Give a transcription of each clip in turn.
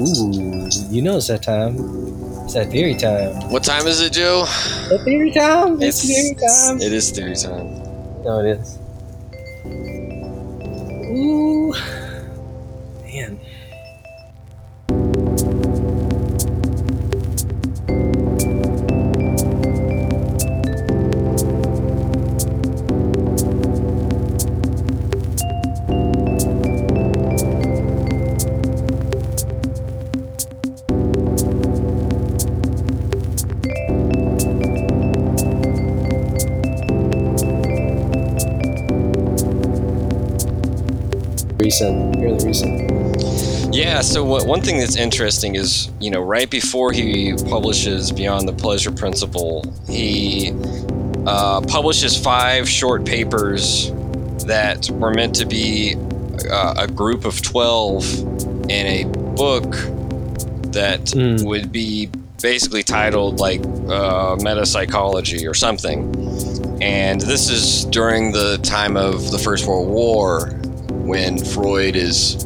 Ooh, you know it's that time. It's that theory time. What time is it, Joe? Theory time. It's, theory time. It is theory time. No, it is. Ooh, man. Recent, really recent. Yeah, so what, one thing that's interesting is, you know, right before he publishes Beyond the Pleasure Principle, he uh, publishes five short papers that were meant to be uh, a group of 12 in a book that Mm. would be basically titled like uh, meta psychology or something. And this is during the time of the First World War when Freud is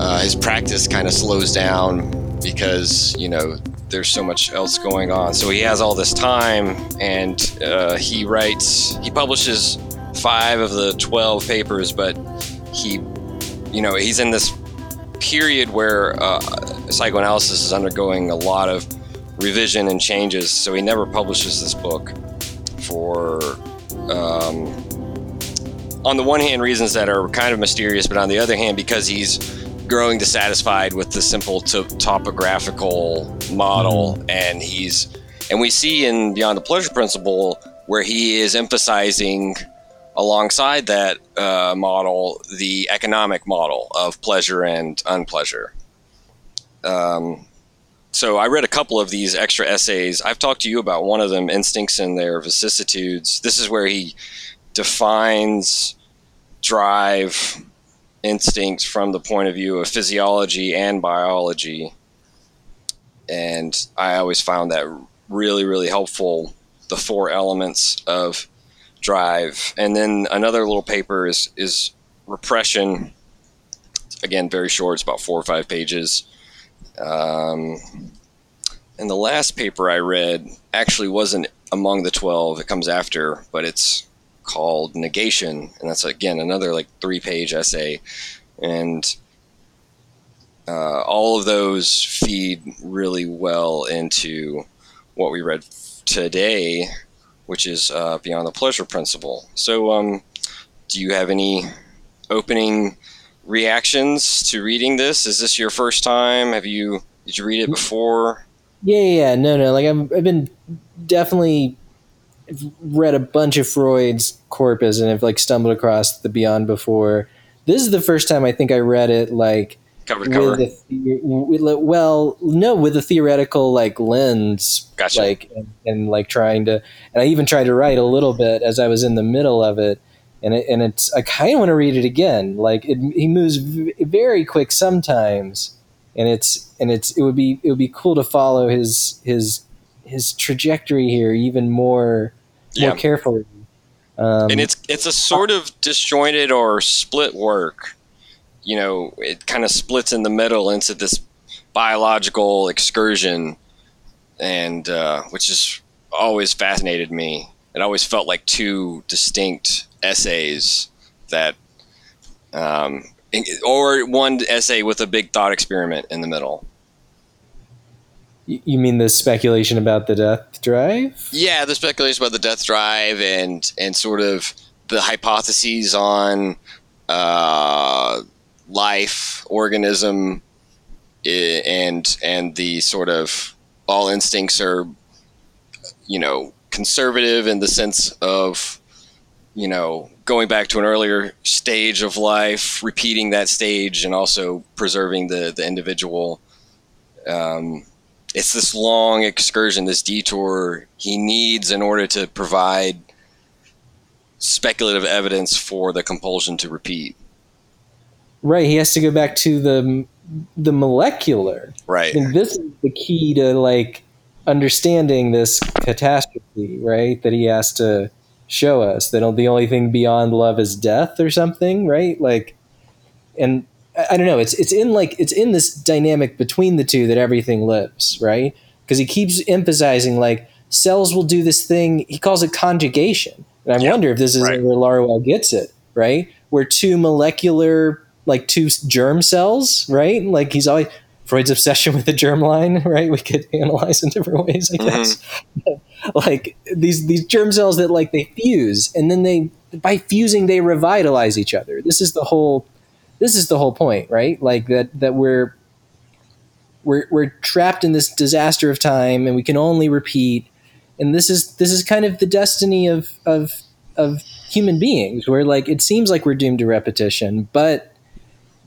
uh, his practice kind of slows down because you know there's so much else going on. So he has all this time, and uh, he writes. He publishes five of the twelve papers, but he, you know, he's in this period where uh, psychoanalysis is undergoing a lot of revision and changes. So he never publishes this book for. Um, on the one hand, reasons that are kind of mysterious, but on the other hand, because he's growing dissatisfied with the simple to- topographical model, and he's and we see in Beyond the Pleasure Principle where he is emphasizing alongside that uh, model the economic model of pleasure and unpleasure. Um, so I read a couple of these extra essays. I've talked to you about one of them, Instincts and Their Vicissitudes. This is where he defines drive instincts from the point of view of physiology and biology. And I always found that really, really helpful. The four elements of drive. And then another little paper is, is repression. Again, very short, it's about four or five pages. Um, and the last paper I read actually wasn't among the 12, it comes after, but it's called Negation. And that's, again, another like three page essay. And uh, all of those feed really well into what we read today, which is uh, Beyond the Pleasure Principle. So, um, do you have any opening reactions to reading this? Is this your first time? Have you did you read it before? Yeah, yeah, yeah. no, no. Like I've, I've been definitely read a bunch of Freud's corpus and have like stumbled across the Beyond before. This is the first time I think I read it like Cover to cover. the- well, no, with a theoretical like lens, Gotcha. like and, and like trying to, and I even tried to write a little bit as I was in the middle of it, and it, and it's I kind of want to read it again. Like it, he moves v- very quick sometimes, and it's and it's it would be it would be cool to follow his his his trajectory here even more Yeah. more carefully. Um, and it's it's a sort of disjointed or split work. You know, it kind of splits in the middle into this biological excursion, and uh, which has always fascinated me. It always felt like two distinct essays that, um, or one essay with a big thought experiment in the middle. You mean the speculation about the death drive? Yeah, the speculation about the death drive and and sort of the hypotheses on uh, life, organism, and and the sort of all instincts are, you know, conservative in the sense of, you know, going back to an earlier stage of life, repeating that stage, and also preserving the the individual. Um, it's this long excursion, this detour he needs in order to provide speculative evidence for the compulsion to repeat. Right, he has to go back to the the molecular. Right. and this is the key to like understanding this catastrophe, right? That he has to show us that the only thing beyond love is death or something, right? Like, and I, don't know. It's it's in like it's in this dynamic between the two that everything lives, right? Because he keeps emphasizing like cells will do this thing. He calls it conjugation, and I Yeah, wonder if this is right. where Laruelle gets it, right? Where two molecular like two germ cells, right? Like he's always Freud's obsession with the germline, right? We could analyze in different ways, I Mhm. guess. like these these germ cells that like they fuse, and then they by fusing they revitalize each other. This is the whole this is the whole point, right? Like that that we're we're we're trapped in this disaster of time, and we can only repeat. And this is this is kind of the destiny of of of human beings, where like it seems like we're doomed to repetition, but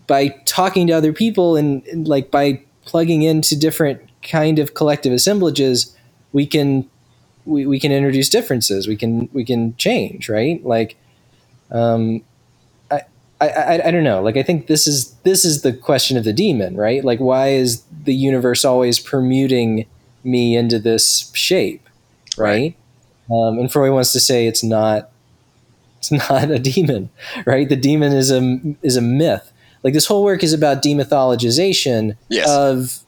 by talking to other people and, and like by plugging into different kind of collective assemblages, we can we, we can introduce differences. We can we can change, right? Like, um, I, I I don't know. Like I think this is this is the question of the demon, right? Like why is the universe always permuting me into this shape, right? Um, and Freud wants to say it's not it's not a demon, right? The demon is a is a myth. Like this whole work is about demythologization Yes. of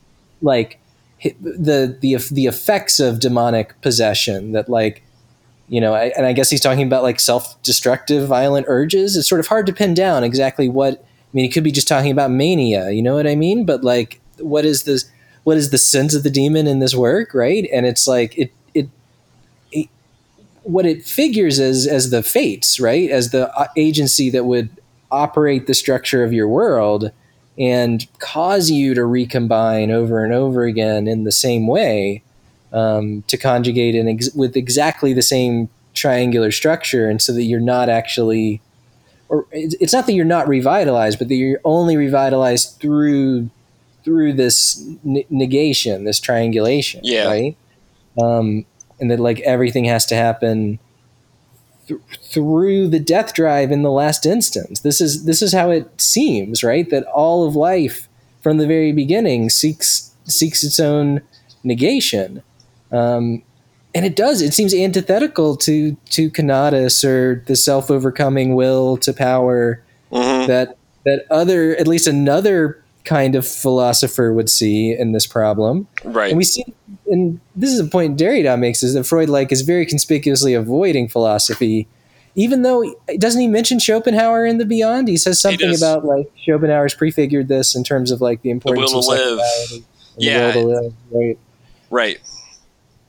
like the the the effects of demonic possession that like you know I, and i guess he's talking about like self-destructive violent urges. It's sort of hard to pin down exactly what i mean he could be just talking about mania you know what i mean? But like what is this what is the sense of the demon in this work right? And it's like it it, it what it figures as as the fates right? As the uh, agency that would operate the structure of your world and cause you to recombine over and over again in the same way um, to conjugate in ex- with exactly the same triangular structure, and so that you're not actually, or it's it's not that you're not revitalized, but that you're only revitalized through through this n- negation, this triangulation, Yeah. right? Um, and that like everything has to happen th- through the death drive in the last instance. This is this is how it seems, right? That all of life from the very beginning seeks seeks its own negation, um, and it does. It seems antithetical to to Conatus or the self overcoming will to power Mhm. that that other at least another kind of philosopher would see in this problem. Right. And we see, and this is a point Derrida makes, is that Freud like is very conspicuously avoiding philosophy, even though doesn't he mention Schopenhauer in the Beyond? He says something does. about like Schopenhauer's prefigured this in terms of like the importance will of live. the Yeah. will to live, right? right.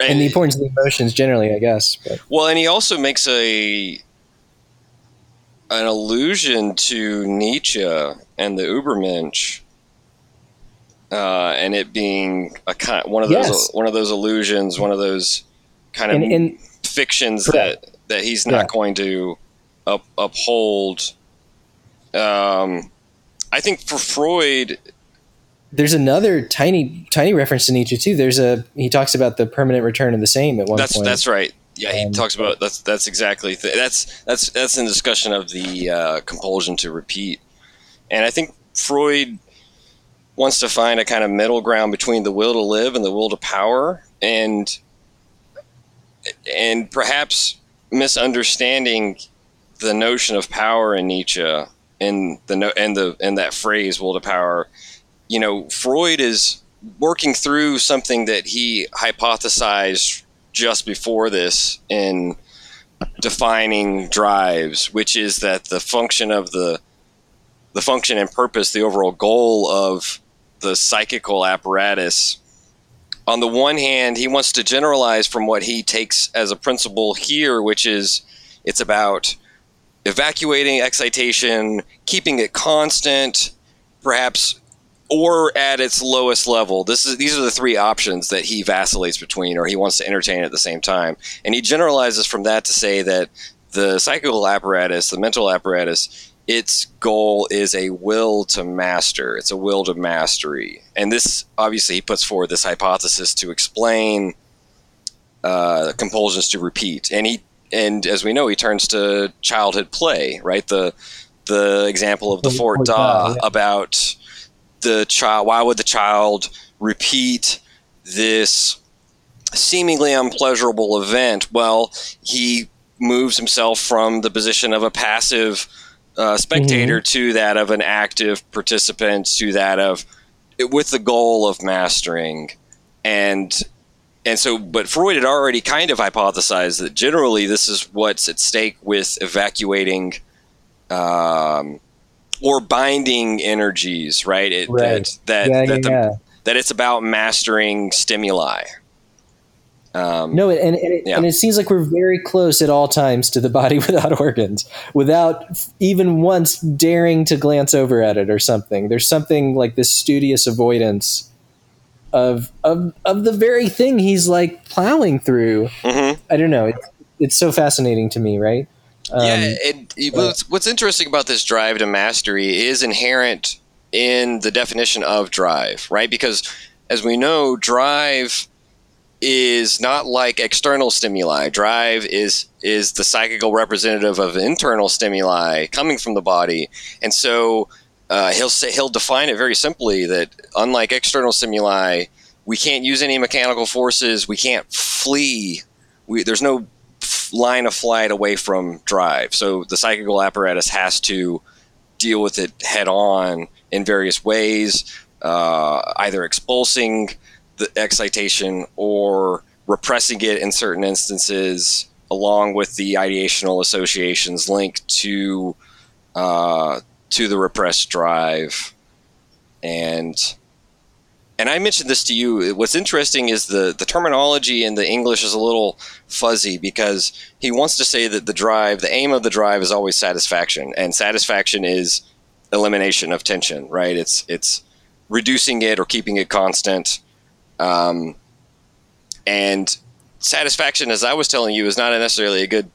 And the importance of the emotions generally, I guess. But Well, and he also makes a an allusion to Nietzsche and the Ubermensch, uh, and it being a kind one of those Yes. one of those illusions, one of those kind of and, and fictions Correct. that that he's not Yeah. going to up, uphold. Um, I think for Freud, there's another tiny tiny reference to Nietzsche too. There's a he talks about the permanent return of the same at one that's point. that's right. Yeah, he Um, talks about that's that's exactly th- that's that's that's in discussion of the uh, compulsion to repeat, and I think Freud wants to find a kind of middle ground between the will to live and the will to power, and and perhaps misunderstanding the notion of power in Nietzsche and the no, and the and that phrase will to power. You know, Freud is working through something that he hypothesized just before this in defining drives, which is that the function of the the function and purpose, the overall goal of the psychical apparatus. On the one hand, he wants to generalize from what he takes as a principle here, which is it's about evacuating excitation, keeping it constant, perhaps or at its lowest level. This is these are the three options that he vacillates between or he wants to entertain at the same time. And he generalizes from that to say that the psychical apparatus, the mental apparatus, its goal is a will to master. It's a will to mastery. And this obviously he puts forward this hypothesis to explain uh, compulsions to repeat. And he and as we know, he turns to childhood play, right? The the example of the Fort Da about the child. Why would the child repeat this seemingly unpleasurable event? Well, he moves himself from the position of a passive uh, spectator to that of an active participant to that of with the goal of mastering and and so but freud had already kind of hypothesized that generally this is what's at stake with evacuating um, or binding energies right, it, Right. that that, Yeah, that, yeah, the, yeah. that it's about mastering stimuli um, No, and, and, it, Yeah. and it seems like we're very close at all times to the body without organs, without even once daring to glance over at it or something. There's something like this studious avoidance of of of the very thing he's like plowing through. mhm. I don't know. It's, it's so fascinating to me, right? Um, yeah, it- what's, what's interesting about this drive to mastery is inherent in the definition of drive, right? Because as we know, drive is not like external stimuli. Drive is is the psychical representative of internal stimuli coming from the body, and so uh, he'll say he'll define it very simply that unlike external stimuli, we can't use any mechanical forces. We can't flee. We, there's no line of flight away from drive. So the psychical apparatus has to deal with it head on in various ways, uh, either expulsing the excitation or repressing it in certain instances, along with the ideational associations linked to uh, to the repressed drive. And and I mentioned this to you. What's interesting is the the terminology in the English is a little fuzzy because he wants to say that the drive, the aim of the drive, is always satisfaction, and satisfaction is elimination of tension. Right? It's it's reducing it or keeping it constant. Um, and satisfaction, as I was telling you, is not necessarily a good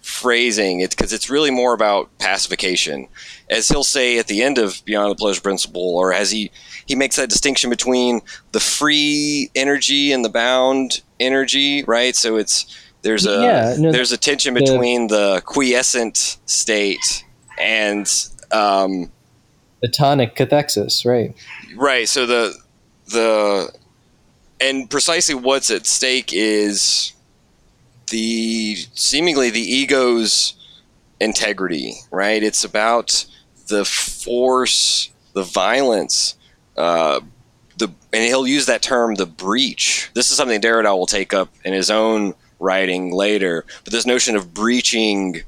phrasing. It's because it's really more about pacification, as he'll say at the end of Beyond the Pleasure Principle, or as he he makes that distinction between the free energy and the bound energy, right? So it's there's a Yeah, no, there's a tension the- between the quiescent state and um, the tonic cathexis, right? Right. So the the and precisely what's at stake is the seemingly the ego's integrity. Right. It's about the force, the violence, uh, the and he'll use that term, the breach. This is something Derrida will take up in his own writing later. But this notion of breaching.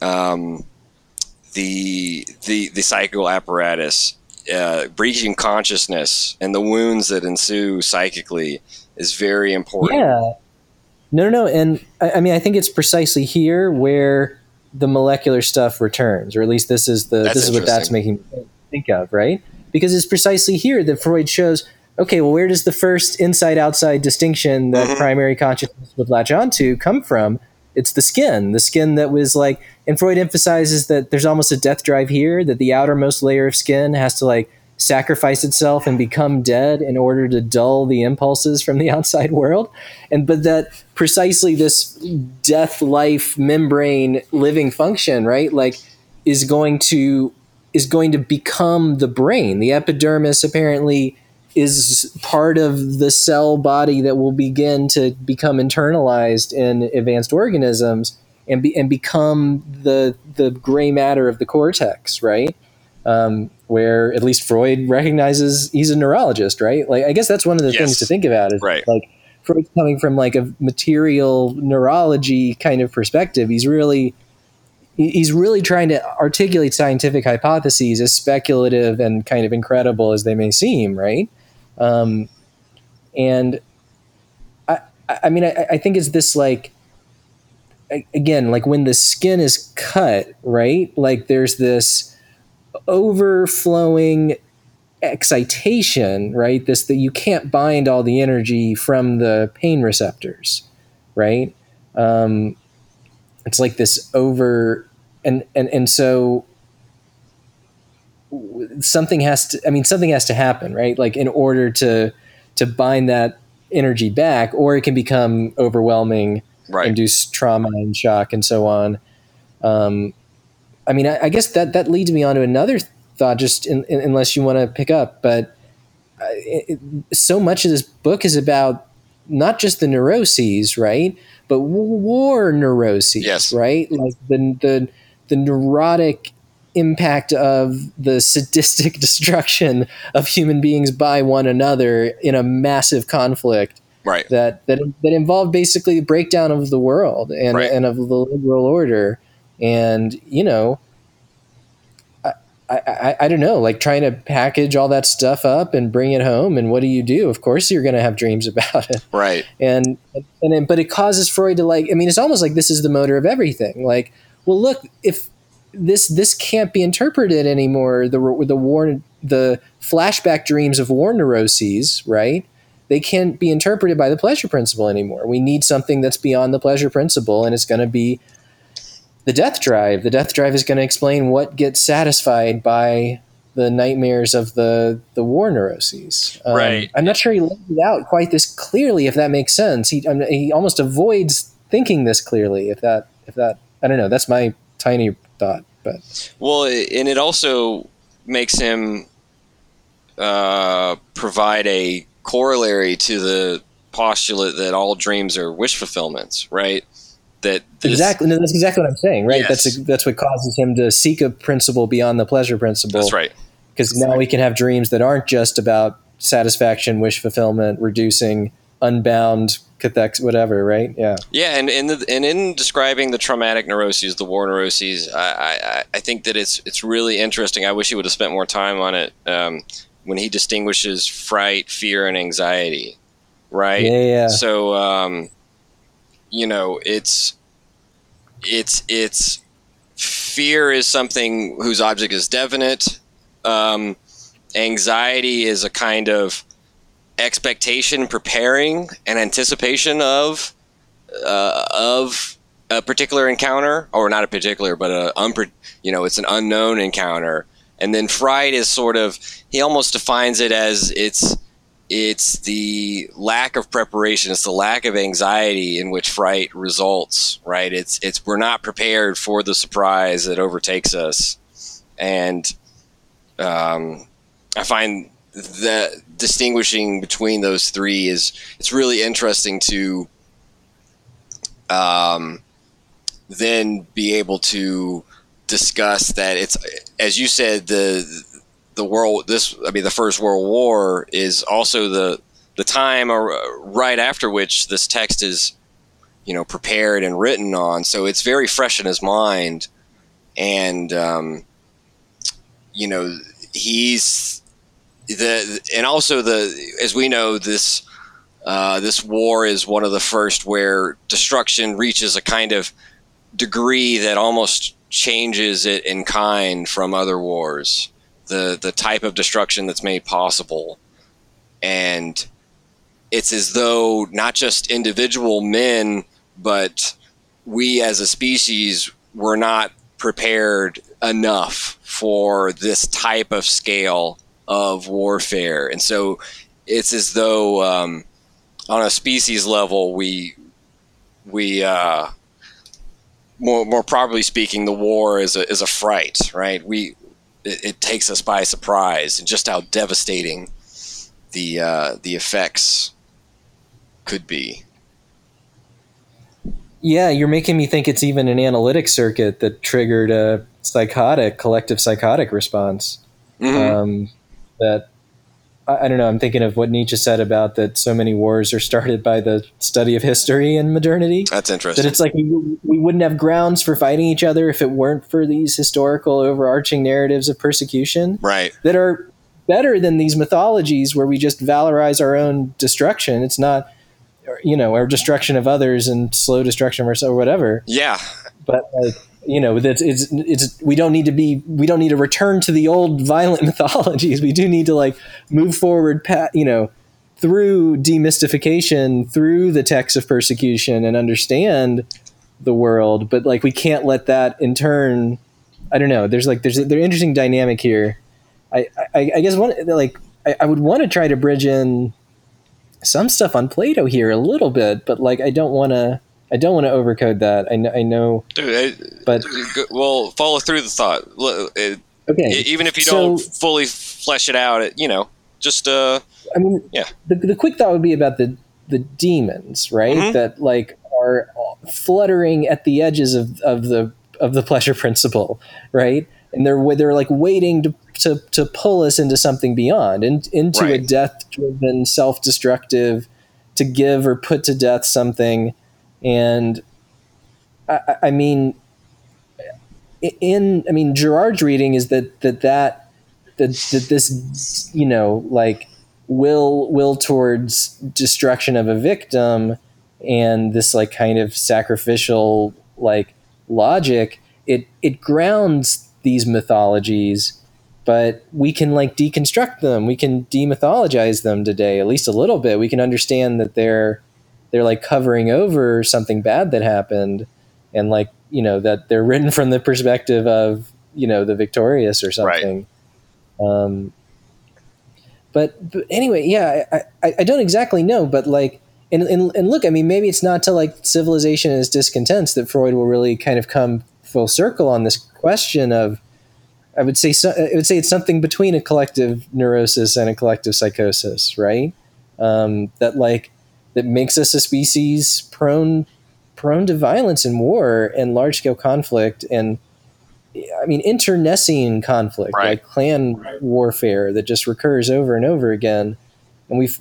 Um, the the the psychical apparatus, uh, breaching consciousness, and the wounds that ensue psychically is very important. Yeah. No, no, no. And I, I mean, I think it's precisely here where the molecular stuff returns, or at least this is the That's this is what that's making me think of, right? Because it's precisely here that Freud shows. Okay, well, where does the first inside-outside distinction that Mhm. primary consciousness would latch onto come from? It's the skin, the skin that was like, and Freud emphasizes that there's almost a death drive here, that the outermost layer of skin has to like sacrifice itself and become dead in order to dull the impulses from the outside world. And but that precisely this death life membrane living function right like is going to is going to become the brain. The epidermis apparently is part of the cell body that will begin to become internalized in advanced organisms and be, and become the the gray matter of the cortex right? Um, where at least Freud recognizes he's a neurologist, right? Like, I guess that's one of the Yes. things to think about is Right. like Freud's coming from like a material neurology kind of perspective. He's really he's really trying to articulate scientific hypotheses as speculative and kind of incredible as they may seem, right? Um, and I I mean, I, I think it's this like again, like when the skin is cut, right? Like there's this overflowing excitation, right? This that you can't bind all the energy from the pain receptors, right? Um, it's like this over and and and so something has to. I mean, something has to happen, right? Like in order to to bind that energy back, or it can become overwhelming Right. induce trauma and shock and so on. Um, I mean, I, I guess that that leads me on to another thought. Just in, in, unless you want to pick up, but uh, it, it- so much of this book is about not just the neuroses, right? But war neuroses, Yes. right? Like the the the neurotic impact of the sadistic destruction of human beings by one another in a massive conflict right that that that involved basically the breakdown of the world and Right. and of the liberal order and you know I, I, I don't know like trying to package all that stuff up and bring it home and what do you do of course you're going to have dreams about it right and and then, but it causes Freud to like. I mean, it's almost like this is the motor of everything. Like, well, look, if this this can't be interpreted anymore, the the war the flashback dreams of war neuroses, right? They can't be interpreted by the pleasure principle anymore. We need something that's beyond the pleasure principle, and it's going to be the death drive. The death drive is going to explain what gets satisfied by the nightmares of the the war neuroses. Um, Right. I'm not sure he laid it out quite this clearly. If that makes sense, he I mean, he almost avoids thinking this clearly. If that if that I don't know. That's my tiny thought, but Well, and it also makes him uh, provide a corollary to the postulate that all dreams are wish fulfillments, right? That this- exactly no, that's exactly what I'm saying. Right. Yes. That's that's what causes him to seek a principle beyond the pleasure principle. That's right. because now we can have dreams that aren't just about satisfaction, wish fulfillment, reducing unbound cathex, whatever, right? Yeah. Yeah, and in the, and in describing the traumatic neuroses, the war neuroses, I, I, I think that it's it's really interesting. I wish he would have spent more time on it um, when he distinguishes fright, fear, and anxiety. Right. Yeah, yeah. So, um, you know, it's it's it's fear is something whose object is definite. Um, anxiety is a kind of expectation, preparing, and anticipation of uh, of a particular encounter, or not a particular, but a unpre- you know, it's an unknown encounter. And then fright is sort of he almost defines it as it's it's the lack of preparation, it's the lack of anxiety in which fright results. Right? It's it's we're not prepared for the surprise that overtakes us, and um, I find that distinguishing between those three is it's really interesting to um, then be able to discuss that it's as you said the the world this I mean the first world war is also the the time or right after which this text is you know prepared and written on so it's very fresh in his mind and um, you know he's the and also the as we know this uh, this war is one of the first where destruction reaches a kind of degree that almost changes it in kind from other wars. The the type of destruction that's made possible, and it's as though not just individual men, but we as a species were not prepared enough for this type of scale of warfare, and so it's as though um, on a species level we we uh, more more properly speaking, the war is a is a fright, right? We it, it takes us by surprise, and just how devastating the uh, the effects could be. Yeah, you're making me think it's even an analytic circuit that triggered a psychotic, collective psychotic response. Mhm. Um, that I, I don't know. I'm thinking of what Nietzsche said about that. So many wars are started by the study of history and modernity. That's interesting. That it's like we, we wouldn't have grounds for fighting each other if it weren't for these historical overarching narratives of persecution right. that are better than these mythologies where we just valorize our own destruction. It's not, you know, our destruction of others and slow destruction of ourselves or whatever. Yeah. But like, you know, that's it's it's we don't need to be we don't need to return to the old violent mythologies. We do need to like move forward, pa- you know, through demystification, through the text of persecution, and understand the world. But like, we can't let that in turn. I don't know. There's like there's there's an interesting dynamic here. I I, I guess one like I, I would want to try to bridge in some stuff on Plato here a little bit, but like I don't want to. I don't want to overcode that. I know, I know, Dude, but well, follow through the thought. It- okay. even if you so- don't fully flesh it out, it, you know, just uh, I mean, Yeah. The, the quick thought would be about the the demons, right? Mhm. That like are fluttering at the edges of, of the of the pleasure principle, right? and they're they're like waiting to to, to pull us into something beyond, in, into a death-driven, self-destructive, to give or put to death something, and I, I- mean, in I mean Girard's reading is that that that that, that this you know like will will towards destruction of a victim and this like kind of sacrificial like logic it it grounds these mythologies but we can like deconstruct them. We can demythologize them today at least a little bit. We can understand that they're they're like covering over something bad that happened and like you know that they're written from the perspective of you know the victorious or something. Um but, but anyway yeah I, I i don't exactly know but like and, and and look i mean maybe it's not till like civilization its discontents that freud will really kind of come full circle on this question of i would say so, i would say it's something between a collective neurosis and a collective psychosis right? Um that like that makes us a species prone prone to violence and war and large scale conflict and I mean internecine conflict, Right. like clan warfare that just recurs over and over again. And we've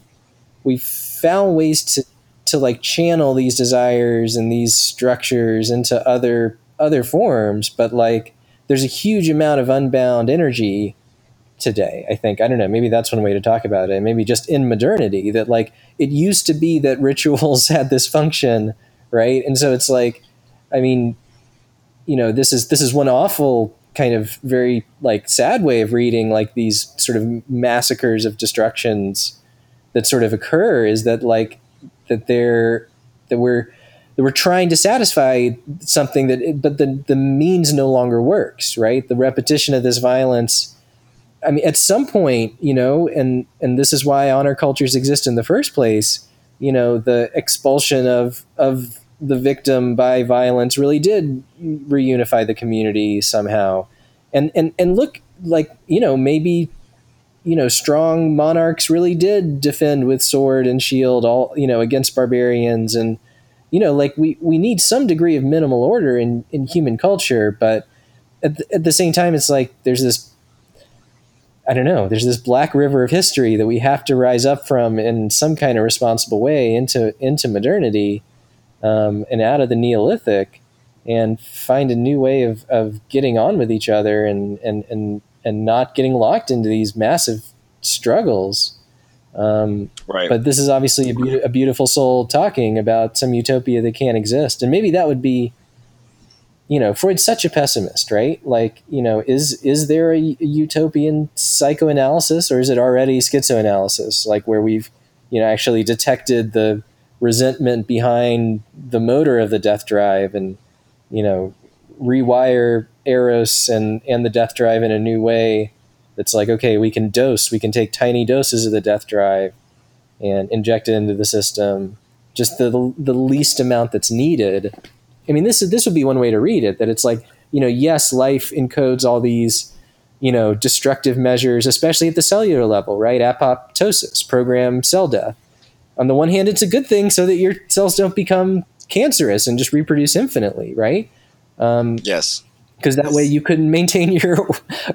we've found ways to to like channel these desires and these structures into other other forms, but like there's a huge amount of unbound energy today i think. I don't know maybe that's one way to talk about it. Maybe just in modernity that like it used to be that rituals had this function right? And so it's like i mean you know this is this is one awful kind of very like sad way of reading like these sort of massacres of destructions that sort of occur is that like that they're that we're that we're trying to satisfy something that but the the means no longer works right? The repetition of this violence I mean, at some point, you know, and and this is why honor cultures exist in the first place. You know, the expulsion of of the victim by violence really did reunify the community somehow, and and and look like you know maybe you know strong monarchs really did defend with sword and shield all you know against barbarians and you know like we we need some degree of minimal order in in human culture, but at the, at the same time, it's like there's this I don't know. There's this black river of history that we have to rise up from in some kind of responsible way into into modernity um, and out of the Neolithic, and find a new way of, of getting on with each other and and and and not getting locked into these massive struggles. Um, Right. but this is obviously a, beau- a beautiful soul talking about some utopia that can't exist, and maybe that would be you know freud's such a pessimist right? Like you know is is there a, utopian psychoanalysis or is it already schizoanalysis? Like where we've you know actually detected the resentment behind the motor of the death drive and you know rewire eros and and the death drive in a new way that's like okay we can dose we can take tiny doses of the death drive and inject it into the system. Just the the least amount that's needed I mean, this is this would be one way to read it. That it's like, you know, yes, life encodes all these, you know, destructive measures, especially at the cellular level, right? Apoptosis, programmed cell death. On the one hand, it's a good thing so that your cells don't become cancerous and just reproduce infinitely, right? Um, yes. because that way you couldn't maintain your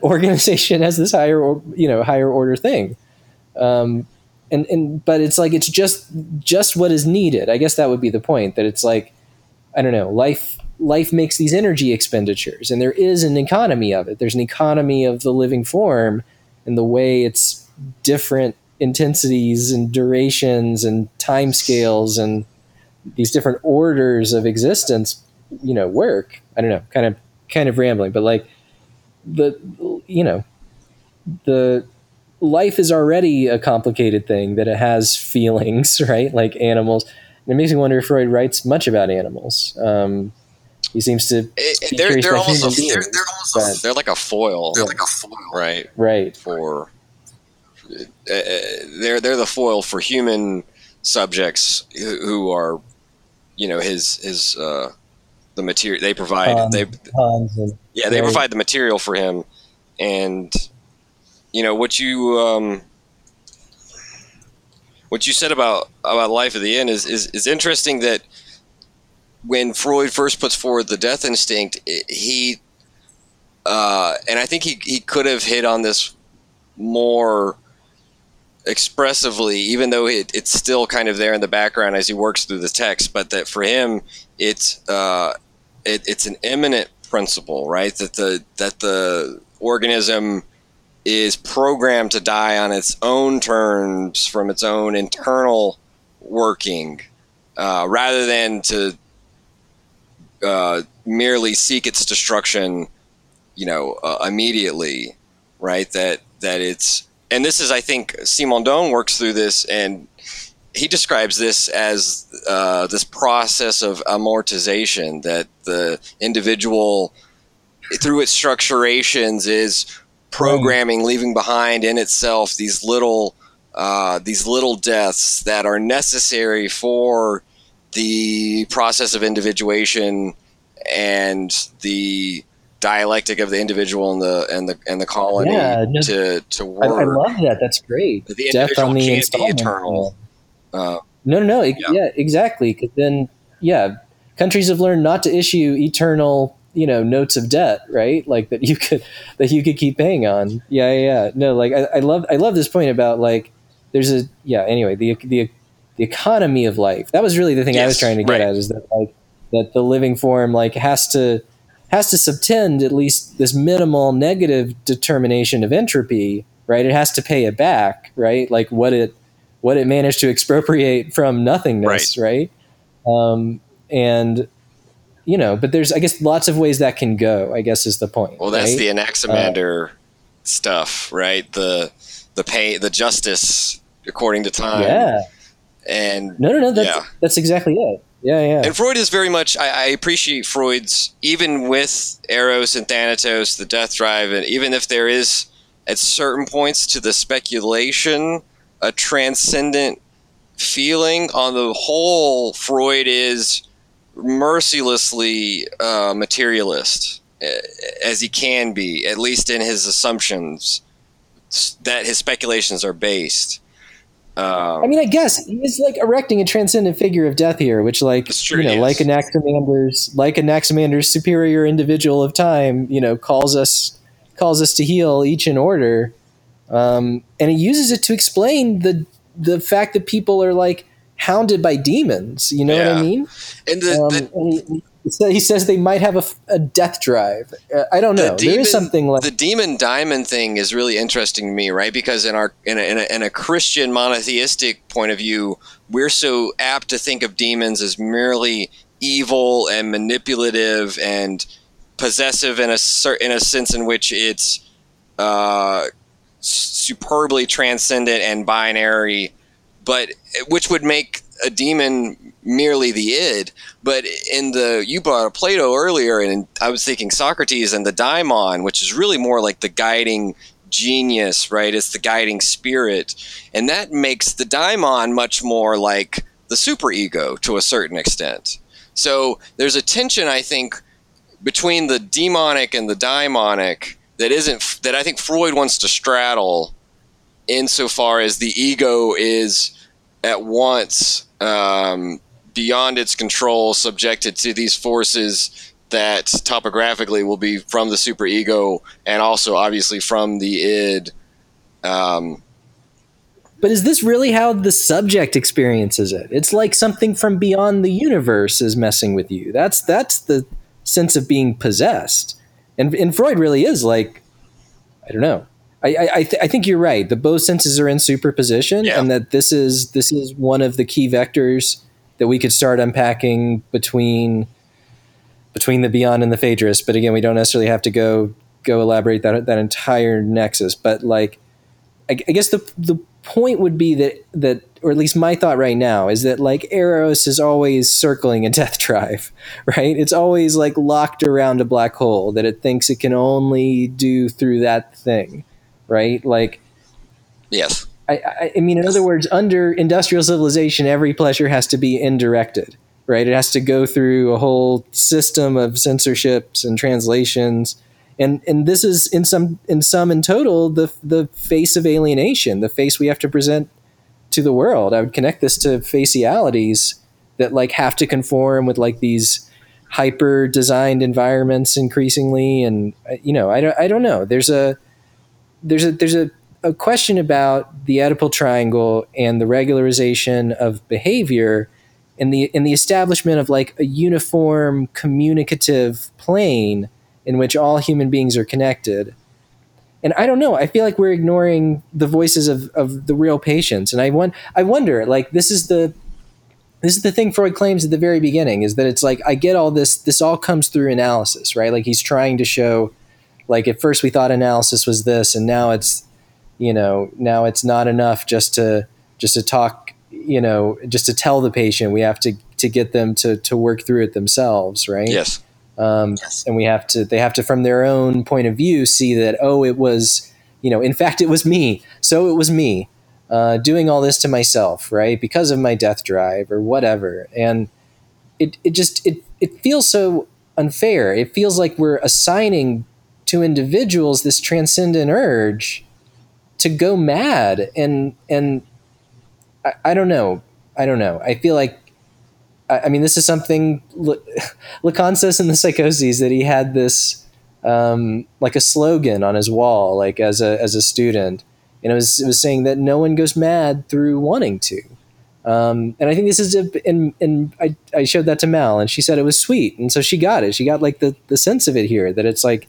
organization as this higher or you know higher order thing um, and and but it's like it's just just what is needed i guess that would be the point that it's like i don't know life life makes these energy expenditures and there is an economy of it. There's an economy of the living form and the way it's different intensities and durations and time scales and these different orders of existence you know work. I don't know kind of kind of rambling but like the you know the life is already a complicated thing that it has feelings right? Like animals and it makes me wonder if freud writes much about animals um, he seems to It- it- they're they're almost human a, they're, they're almost but- a, they're like a foil. They're like a foil, right? right For uh, uh, they're they're the foil for human subjects who, who are, you know, his his uh, the material they provide. Um, they and yeah they right. provide the material for him, and you know what you um, what you said about about life at the end is is, is interesting that when Freud first puts forward the death instinct, he uh, and I think he he could have hit on this more expressively, even though it, it's still kind of there in the background as he works through the text. But that for him, it's uh, it, it's an immanent principle, right? That the that the organism is programmed to die on its own terms from its own internal working, uh, rather than to uh, merely seek its destruction, you know, uh, immediately, right? That that it's and this is, I think, Simondon works through this, and he describes this as uh, this process of amortization that the individual, through its structurations, is programming, leaving behind in itself these little uh, these little deaths that are necessary for the process of individuation and the dialectic of the individual and the and the and the colony Yeah, no, to to work. I love that. That's great. The Death on the can't be eternal. Uh, No, no, no. Yeah. Yeah, exactly. 'Cause then, yeah, countries have learned not to issue eternal, you know, notes of debt, right? Like that you could that you could keep paying on. Yeah, yeah. yeah. No, like I, I love I love this point about like there's a yeah. Anyway, the the the economy of life. That was really the thing I was trying to get right. at is that like that the living form like has to has to subtend at least this minimal negative determination of entropy, right? It has to pay it back, right? Like what it what it managed to expropriate from nothingness, right? Um, and you know, but there's I guess lots of ways that can go. I guess is the point. well, that's right? the Anaximander stuff, right? The the pay the justice according to time. yeah. And No, no, no. That's Yeah. that's exactly it. Yeah, yeah. and Freud is very much. I, I appreciate Freud's even with Eros and Thanatos, the death drive, and even if there is at certain points to the speculation a transcendent feeling. On the whole, Freud is mercilessly uh, materialist, as he can be, at least in his assumptions that his speculations are based. Um, I mean, I guess he's like erecting a transcendent figure of death here, which, like, true, you know, like Anaximander's, like Anaximander's superior individual of time, you know, calls us calls us to heal each in order, um, and he uses it to explain the the fact that people are like hounded by demons. You know what I mean? and the, Um, the, and he, he says they might have a death drive. Uh, I don't The know. there is something like the demon daimon thing is really interesting to me, right? Because in our in a, in a, in a Christian monotheistic point of view, we're so apt to think of demons as merely evil and manipulative and possessive in a cer- in a sense in which it's uh, superbly transcendent and binary, but which would make a demon merely the id. But in the you brought up Plato earlier, and I was thinking Socrates and the daimon, which is really more like the guiding genius, right? It's the guiding spirit, and that makes the daimon much more like the superego to a certain extent. So there's a tension, I think, between the demonic and the daimonic that isn't that I think Freud wants to straddle, insofar as the ego is at once um, beyond its control, subjected to these forces that topographically will be from the superego and also obviously from the id. Um, But is this really how the subject experiences it? It's like something from beyond the universe is messing with you. That's that's the sense of being possessed. And and Freud really is like, I don't know. I I, th- I think you're right. The both senses are in superposition, Yeah. and that this is this is one of the key vectors that we could start unpacking between between the beyond and the Phaedrus. But again, we don't necessarily have to go go elaborate that that entire nexus. But like, I, I guess the the point would be that that or at least my thought right now is that like Eros is always circling a death drive, right? It's always like locked around a black hole that it thinks it can only do through that thing, right? Like yes. I, I, I mean, in other words, under industrial civilization, every pleasure has to be indirected, right? It has to go through a whole system of censorships and translations, and and this is in some in some in total the the face of alienation, the face we have to present to the world. I would connect this to facialities that like have to conform with like these hyper designed environments increasingly, and you know, I don't, I don't know. There's a there's a there's a, a question about the Oedipal triangle and the regularization of behavior and the in the establishment of like a uniform communicative plane in which all human beings are connected and I don't know. I feel like we're ignoring the voices of, of the real patients, and I want I wonder like this is the this is the thing Freud claims at the very beginning is that it's like I get all this this all comes through analysis, right? Like he's trying to show like at first we thought analysis was this, and now it's you know now it's not enough just to just to talk you know just to tell the patient we have to to get them to to work through it themselves, right? Yes. Um, yes. And we have to, they have to, from their own point of view, see that, oh, it was, you know, in fact, it was me. So it was me uh, doing all this to myself, right? Because of my death drive or whatever. And it, it just, it, it feels so unfair. It feels like we're assigning to individuals this transcendent urge to go mad. And, and I, I don't know. I don't know. I feel like I mean, this is something Lacan says in the Psychoses that he had this um, like a slogan on his wall, like as a as a student, and it was it was saying that no one goes mad through wanting to. Um, and I think this is a, and and I, I showed that to Mal, and she said it was sweet, and so she got it. She got like the the sense of it here that it's like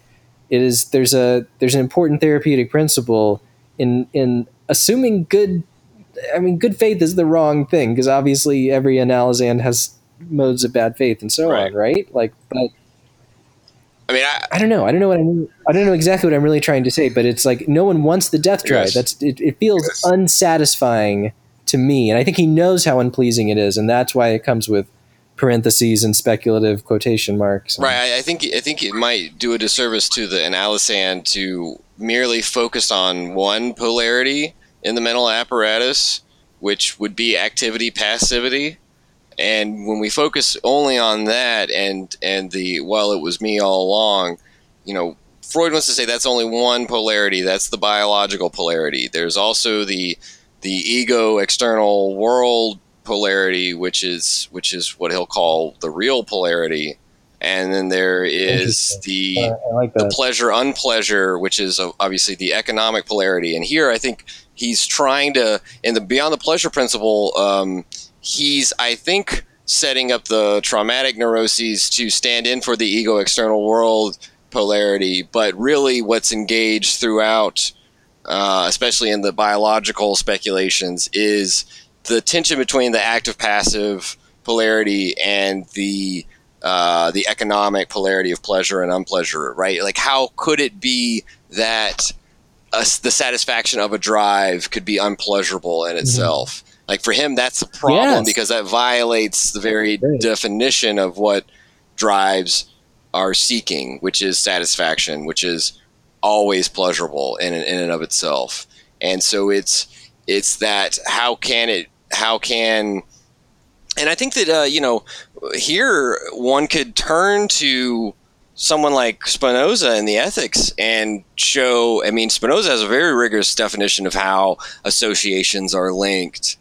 it is there's a there's an important therapeutic principle in in assuming good I mean, good faith is the wrong thing because obviously every analysand has modes of bad faith and so right. on, right? Like, but I mean, I, I, don't know. I don't know what I'm, I don't know exactly what I'm really trying to say, but it's like no one wants the death drive. Yes. That's it, it feels yes. unsatisfying to me, and I think he knows how unpleasing it is, and that's why it comes with parentheses and speculative quotation marks. Right. I think I think it might do a disservice to the analysand to merely focus on one polarity in the mental apparatus, which would be activity passivity. And when we focus only on that and and the well, it was me all along, you know, Freud wants to say that's only one polarity. That's the biological polarity. There's also the the ego external world polarity, which is which is what he'll call the real polarity. And then there is the uh, like the pleasure unpleasure, which is obviously the economic polarity. And here, I think he's trying to in the beyond the pleasure principle um, he's i think setting up the traumatic neuroses to stand in for the ego external world polarity but really what's engaged throughout uh, especially in the biological speculations is the tension between the active passive polarity and the uh, the economic polarity of pleasure and unpleasure right like how could it be that a, the satisfaction of a drive could be unpleasurable in mm-hmm. itself. Mm-hmm. Like for him, that's a problem yes. because that violates the very definition of what drives are seeking, which is satisfaction, which is always pleasurable in in and of itself. And so it's it's that how can it how can and I think that uh, you know here one could turn to someone like Spinoza in the ethics and show I mean Spinoza has a very rigorous definition of how associations are linked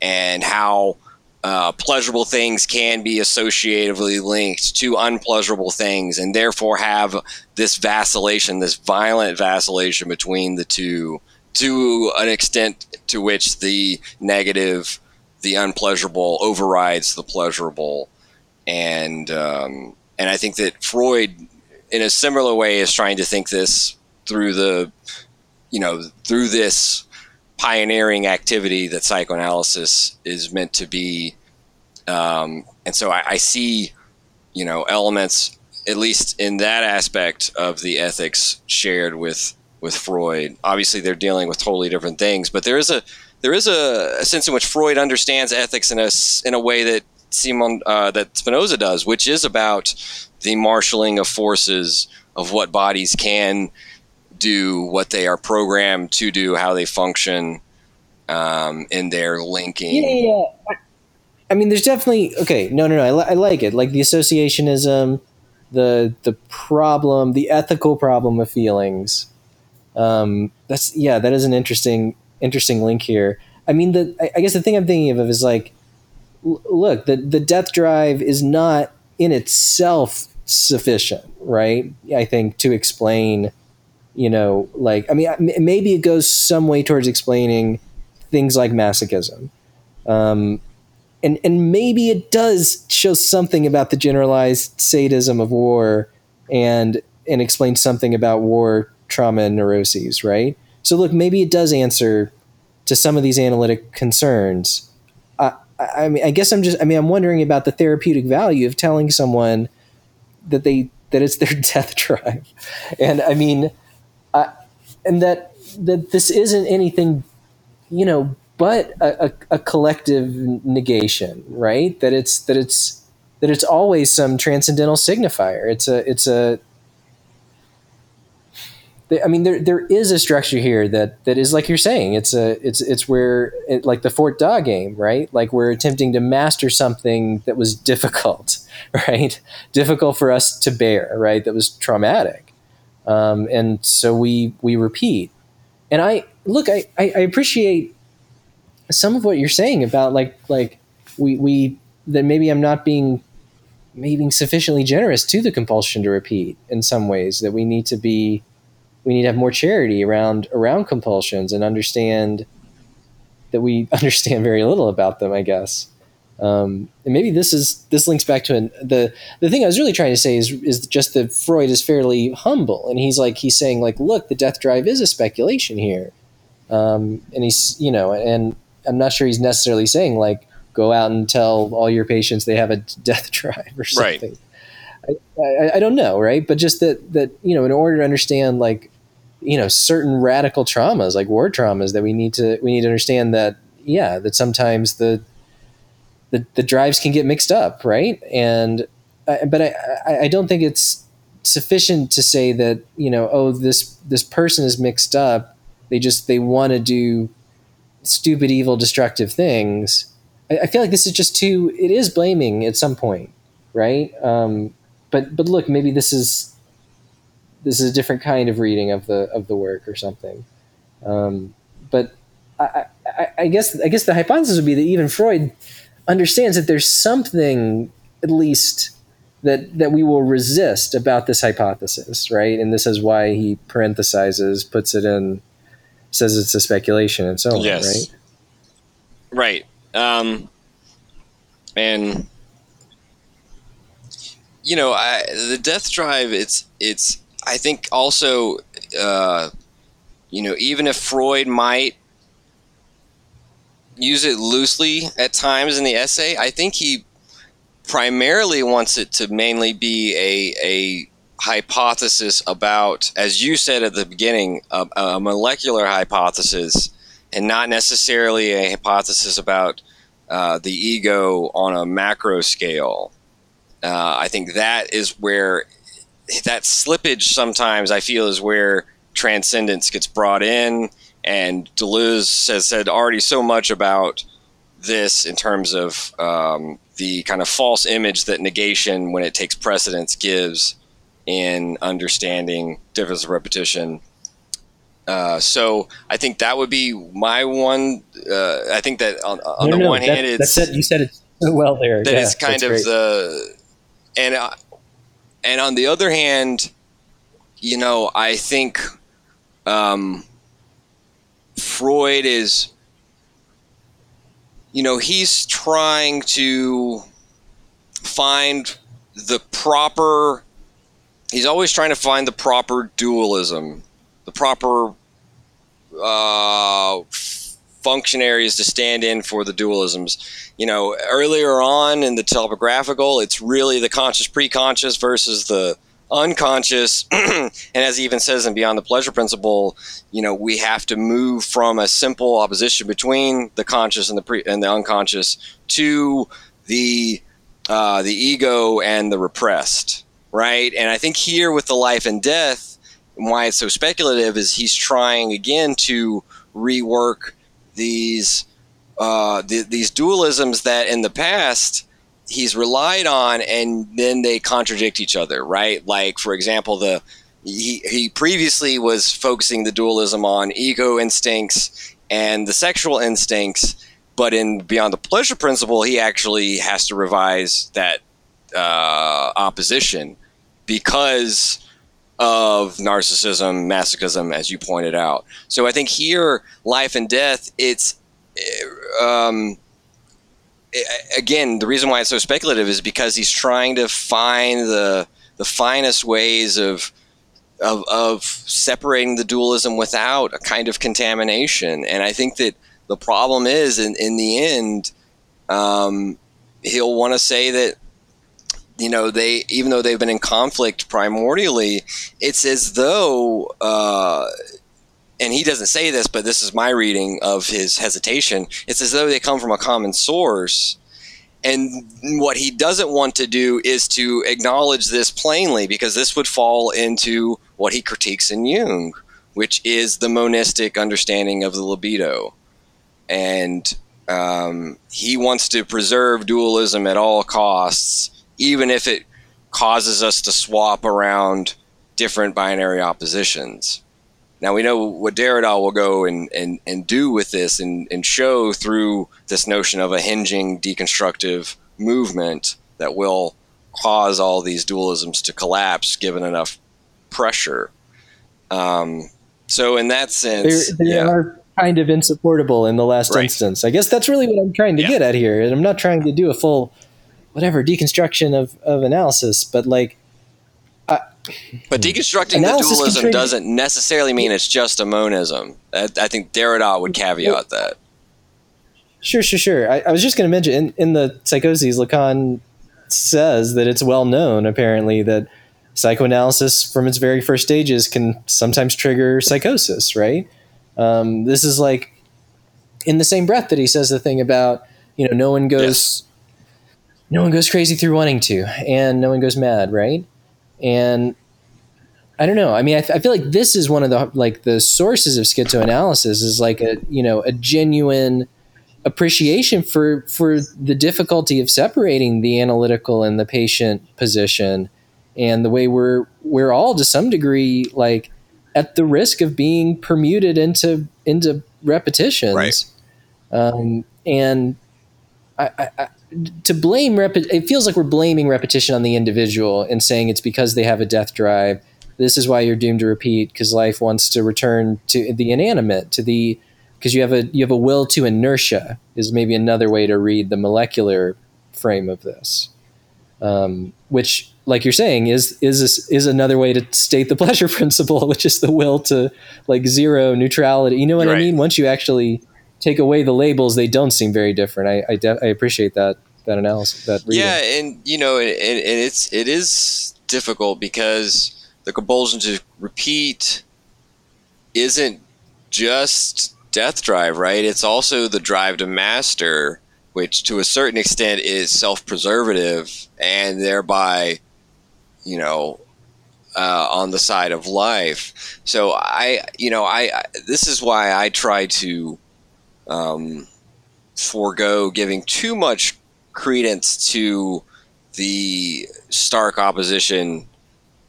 and how uh, pleasurable things can be associatively linked to unpleasurable things and therefore have this vacillation this violent vacillation between the two to an extent to which the negative the unpleasurable overrides the pleasurable and um, and I think that Freud, in a similar way, is trying to think this through the, you know, through this pioneering activity that psychoanalysis is meant to be. Um, and so I, I see, you know, elements, at least in that aspect of the ethics shared with with Freud. Obviously, they're dealing with totally different things, but there is a there is a, a sense in which Freud understands ethics in a in a way that Simon uh, that Spinoza does, which is about the marshaling of forces of what bodies can do, what they are programmed to do, how they function, um, in their linking. Yeah, yeah, yeah. I mean, there's definitely okay. No, no, no. I, li- I like it. Like the associationism, the the problem, the ethical problem of feelings. Um, that's yeah, that is an interesting interesting link here. I mean, the I, guess the thing I'm thinking of is like look, the the death drive is not in itself sufficient, right? I think to explain, you know, like I mean, maybe it goes some way towards explaining things like masochism. Um, and and maybe it does show something about the generalized sadism of war and and explain something about war trauma and neuroses, right? So look, maybe it does answer to some of these analytic concerns. I, I mean, I guess I'm just, I mean, I'm wondering about the therapeutic value of telling someone that they that it's their death drive, and I mean, I, and that that this isn't anything, you know, but a, a, a collective negation, right? That it's that it's that it's always some transcendental signifier. It's a it's a I mean, there there is a structure here that that is like you're saying. It's a it's it's where it, like the Fort Da game, right? Like we're attempting to master something that was difficult, right? Difficult for us to bear, right? That was traumatic, um, and so we we repeat. And I look, I, I I appreciate some of what you're saying about like like we we that maybe I'm not being maybe sufficiently generous to the compulsion to repeat in some ways that we need to be we need to have more charity around around compulsions and understand that we understand very little about them i guess um, and maybe this is this links back to an, the the thing i was really trying to say is is just that freud is fairly humble and he's like he's saying like look the death drive is a speculation here um, and he's you know and i'm not sure he's necessarily saying like go out and tell all your patients they have a death drive or something right. I, I, don't know, right? But just that that you know, in order to understand like you know certain radical traumas, like war traumas, that we need to we need to understand that yeah, that sometimes the the, the drives can get mixed up, right? And uh, but I, I I don't think it's sufficient to say that you know oh this this person is mixed up. They just they want to do stupid, evil, destructive things. I, I feel like this is just too. It is blaming at some point, right? Um, but but look, maybe this is this is a different kind of reading of the of the work or something. Um, but I, I, I, guess I guess the hypothesis would be that even Freud understands that there's something at least that that we will resist about this hypothesis, right? And this is why he parenthesizes, puts it in, says it's a speculation and so on, yes. right? Right. Um, and you know, I, the Death Drive. It's it's. I think also, uh, you know, even if Freud might use it loosely at times in the essay, I think he primarily wants it to mainly be a a hypothesis about, as you said at the beginning, a, a molecular hypothesis, and not necessarily a hypothesis about uh, the ego on a macro scale. Uh, I think that is where that slippage sometimes I feel is where transcendence gets brought in. And Deleuze has said already so much about this in terms of um, the kind of false image that negation, when it takes precedence, gives in understanding difference of repetition. Uh, so I think that would be my one. Uh, I think that on, on no, the no, one hand, it's it. You said it so well there. That yeah, it's kind of great. the and uh, and on the other hand, you know, I think um, Freud is, you know, he's trying to find the proper. He's always trying to find the proper dualism, the proper uh, functionaries to stand in for the dualisms. You know, earlier on in the topographical, it's really the conscious preconscious versus the unconscious. and as he even says in Beyond the Pleasure Principle, you know, we have to move from a simple opposition between the conscious and the pre and the unconscious to the uh, the ego and the repressed, right? And I think here with the life and death, why it's so speculative is he's trying again to rework these uh, the, these dualisms that in the past he's relied on, and then they contradict each other, right? Like for example, the he, he previously was focusing the dualism on ego instincts and the sexual instincts, but in Beyond the Pleasure Principle, he actually has to revise that uh, opposition because of narcissism, masochism, as you pointed out. So I think here, life and death, it's um, again the reason why it's so speculative is because he's trying to find the the finest ways of of, of separating the dualism without a kind of contamination. And I think that the problem is, in, in the end, um, he'll want to say that you know they even though they've been in conflict primordially it's as though uh, and he doesn't say this but this is my reading of his hesitation it's as though they come from a common source and what he doesn't want to do is to acknowledge this plainly because this would fall into what he critiques in Jung, which is the monistic understanding of the libido. And um, he wants to preserve dualism at all costs, even if it causes us to swap around different binary oppositions. Now we know what Derrida will go and, and, and do with this and, and show through this notion of a hinging deconstructive movement that will cause all these dualisms to collapse given enough pressure. Um, so in that sense, they yeah. are kind of insupportable in the last right. instance. I guess that's really what I'm trying to yeah. get at here. And I'm not trying to do a full whatever deconstruction of, of analysis, but like but deconstructing the dualism doesn't necessarily mean it's just a monism. I, I think Derrida would caveat that. Sure, sure, sure. I, I was just going to mention in, in the psychoses, Lacan says that it's well known, apparently, that psychoanalysis from its very first stages can sometimes trigger psychosis, right? Um, this is like in the same breath that he says the thing about, you know, no one goes. Yes. No one goes crazy through wanting to, and no one goes mad, right? And I don't know. I mean, I, th- I, feel like this is one of the like the sources of schizoanalysis is like a you know a genuine appreciation for for the difficulty of separating the analytical and the patient position, and the way we're we're all to some degree like at the risk of being permuted into into repetitions, right? Um, and I, I, to blame rep- it feels like we're blaming repetition on the individual and saying it's because they have a death drive. This is why you're doomed to repeat because life wants to return to the inanimate to the because you have a you have a will to inertia is maybe another way to read the molecular frame of this. Um, which like you're saying is is is another way to state the pleasure principle which is the will to like zero neutrality. You know what right. i mean? Once you actually take away the labels, they don't seem very different. I I, de- I appreciate that that analysis. That reading. yeah, and you know, and, and it's it is difficult because the compulsion to repeat isn't just death drive, right? It's also the drive to master, which to a certain extent is self-preservative and thereby, you know, uh, on the side of life. So I, you know, I, I this is why I try to um, forego giving too much credence to the stark opposition.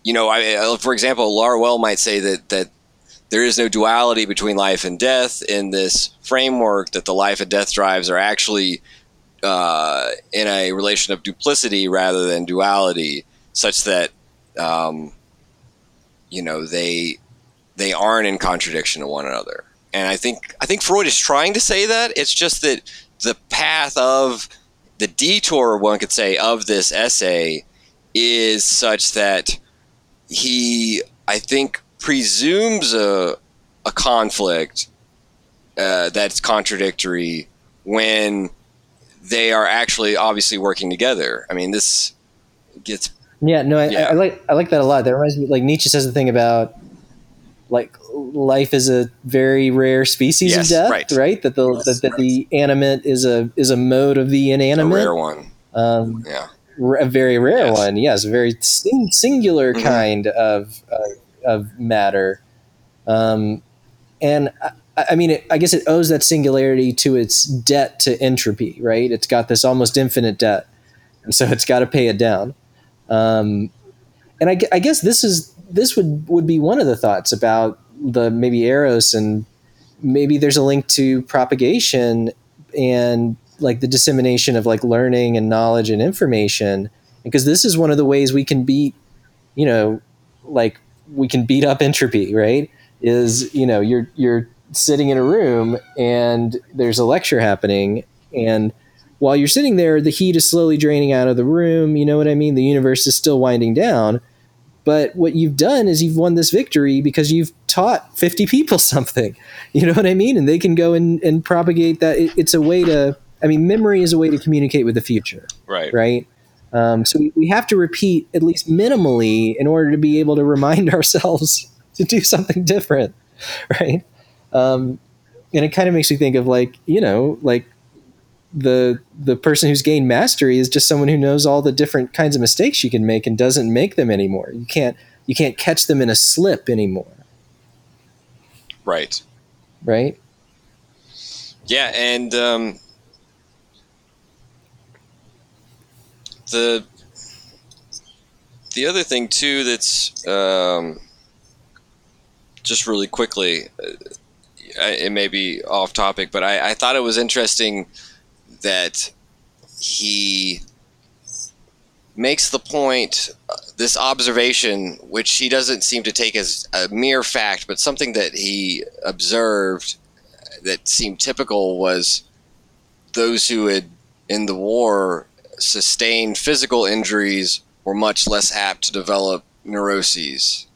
You know, I, for example, Laruelle might say that that there is no duality between life and death in this framework. That the life and death drives are actually uh, in a relation of duplicity rather than duality, such that um, you know they they aren't in contradiction to one another and I think I think Freud is trying to say that. It's just that the path of the detour, one could say, of this essay is such that he, I think, presumes a a conflict uh, that's contradictory when they are actually obviously working together. I mean, this gets yeah. No, I, yeah. I, I like I like that a lot. That reminds me, like Nietzsche says the thing about like life is a very rare species yes, of death, right? right? That the yes, that, that right. the animate is a is a mode of the inanimate, a rare one. Um, yeah, a very rare yes. one. Yes, a very sing- singular mm-hmm. kind of uh, of matter. Um, and I, I mean, it, I guess it owes that singularity to its debt to entropy, right? It's got this almost infinite debt, and so it's got to pay it down. Um, and I, I guess this is this would would be one of the thoughts about the maybe eros and maybe there's a link to propagation and like the dissemination of like learning and knowledge and information because this is one of the ways we can beat, you know, like we can beat up entropy, right? Is you know you're you're sitting in a room and there's a lecture happening and while you're sitting there the heat is slowly draining out of the room you know what i mean the universe is still winding down but what you've done is you've won this victory because you've taught 50 people something. You know what i mean? And they can go and, and propagate that. It, it's a way to i mean memory is a way to communicate with the future. Right. right? Um, so we, we have to repeat at least minimally in order to be able to remind ourselves to do something different. Right? Um, and it kind of makes me think of like you know like the the person who's gained mastery is just someone who knows all the different kinds of mistakes you can make and doesn't make them anymore. You can't you can't catch them in a slip anymore. Right. right? Yeah, and um, the the other thing too that's um, just really quickly, uh, it may be off topic, but I, I thought it was interesting that he makes the point uh, this observation which he doesn't seem to take as a mere fact but something that he observed that seemed typical was those who had in the war sustained physical injuries were much less apt to develop neuroses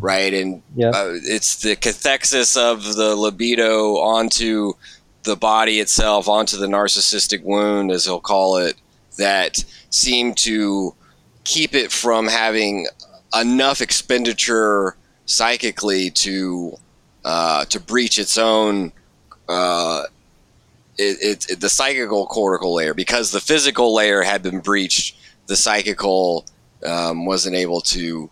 right? And yeah. uh, it's the cathexis of the libido onto the body itself onto the narcissistic wound as he'll call it that seem to keep it from having enough expenditure psychically to uh, to breach its own uh, it, it, the psychical cortical layer. Because the physical layer had been breached the psychical um, wasn't able to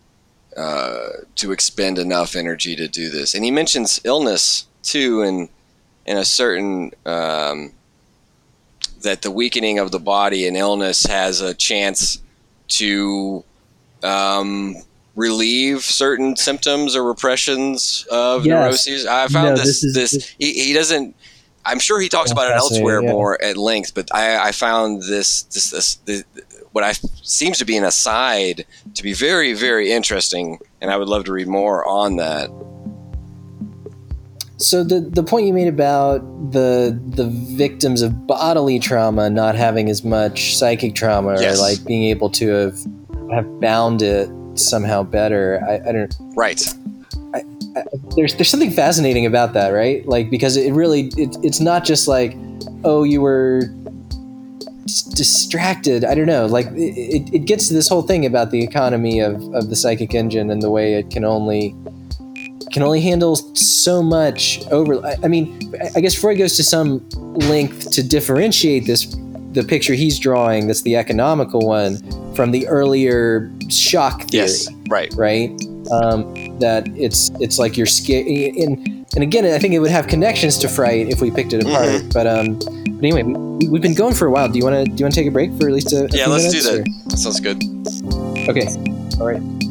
uh, to expend enough energy to do this. And he mentions illness too in in a certain um, that the weakening of the body and illness has a chance to um, relieve certain symptoms or repressions of Yes. neuroses. I found No, this this is- this, this- he, he doesn't. I'm sure he talks about it elsewhere yeah. more at length, but I, I found this this, this the, what I seems to be an aside to be very very interesting, and I would love to read more on that. So the the point you made about the the victims of bodily trauma not having as much psychic trauma Yes. or like being able to have have bound it somehow better. I, I don't. Right. There's there's something fascinating about that, right? Like because it really it, it's not just like oh you were distracted. I don't know. Like it, it, it gets to this whole thing about the economy of, of the psychic engine and the way it can only can only handle so much over. I, I mean, I- guess Freud goes to some length to differentiate this the picture he's drawing. That's the economical one from the earlier shock theory Yes. Right. right? Um, that it's it's like you're scared. And, and again, I think it would have connections to fright if we picked it apart. Mm-hmm. But um, but anyway, we, we've been going for a while. Do you want to do you want to take a break for at least a, a Yeah. Let's do minutes, that. That sounds good. Okay, all right.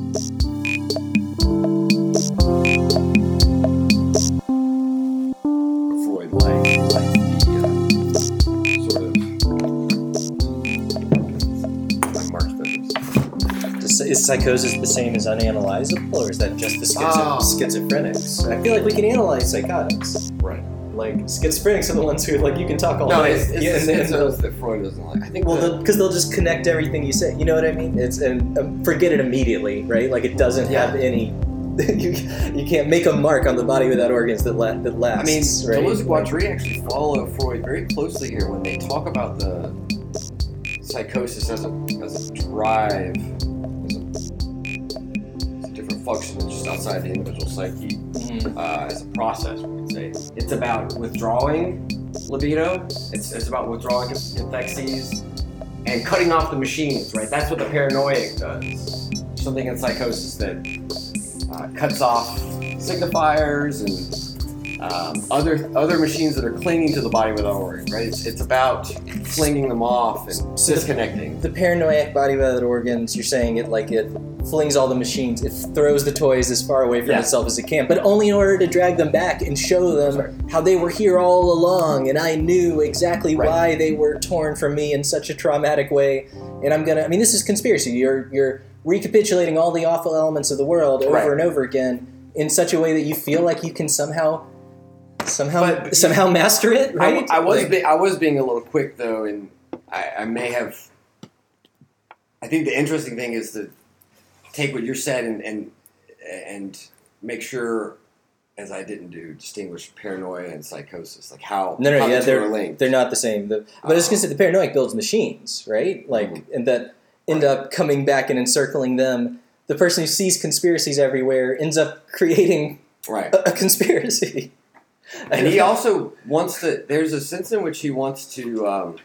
Is psychosis the same as unanalyzable, or is that just the schizo- Oh. schizophrenics? I feel like we can analyze psychotics. Right. Like schizophrenics are the ones who like you can talk all No, night. it's, it's Yeah, the and then that Freud doesn't like. I think Well, because they'll just connect everything you say. You know what I mean? It's and um, forget it immediately, right? Like it doesn't Yeah. have any. you, you can't make a mark on the body without organs that la- that lasts. I mean, right? Deleuze and Guattari actually follow Freud very closely here when they talk about the psychosis as a as a drive, function just outside the individual psyche. Mhm. uh, as a process, we could say. It's about withdrawing libido. It's, it's about withdrawing cathexes and cutting off the machines, right? That's what the paranoiac does. Something in psychosis that uh, cuts off signifiers and um, other other machines that are clinging to the body without organs, right? It's, it's about flinging them off and So- disconnecting. The paranoiac body without organs. You're saying it like it flings all the machines. It throws the toys as far away from Yeah. itself as it can, but only in order to drag them back and show them Sorry. how they were here all along, and I knew exactly Right. why they were torn from me in such a traumatic way. and I'm gonna. I mean, this is conspiracy. You're you're recapitulating all the awful elements of the world over Right. and over again in such a way that you feel like you can somehow somehow But- somehow master it. Right? I was Like- be, I was being a little quick though, and I, I may have. I think the interesting thing is to take what you said and and and make sure, as I didn't do, distinguish paranoia and psychosis, like how No, no, how yeah, the they're linked. they're not the same. The, but I was gonna Oh. say the paranoid builds machines, right? Like, Mm-hmm. and that end up coming back and encircling them. The person who sees conspiracies everywhere ends up creating right. a, a conspiracy. And he also wants to. There's a sense in which he wants to um,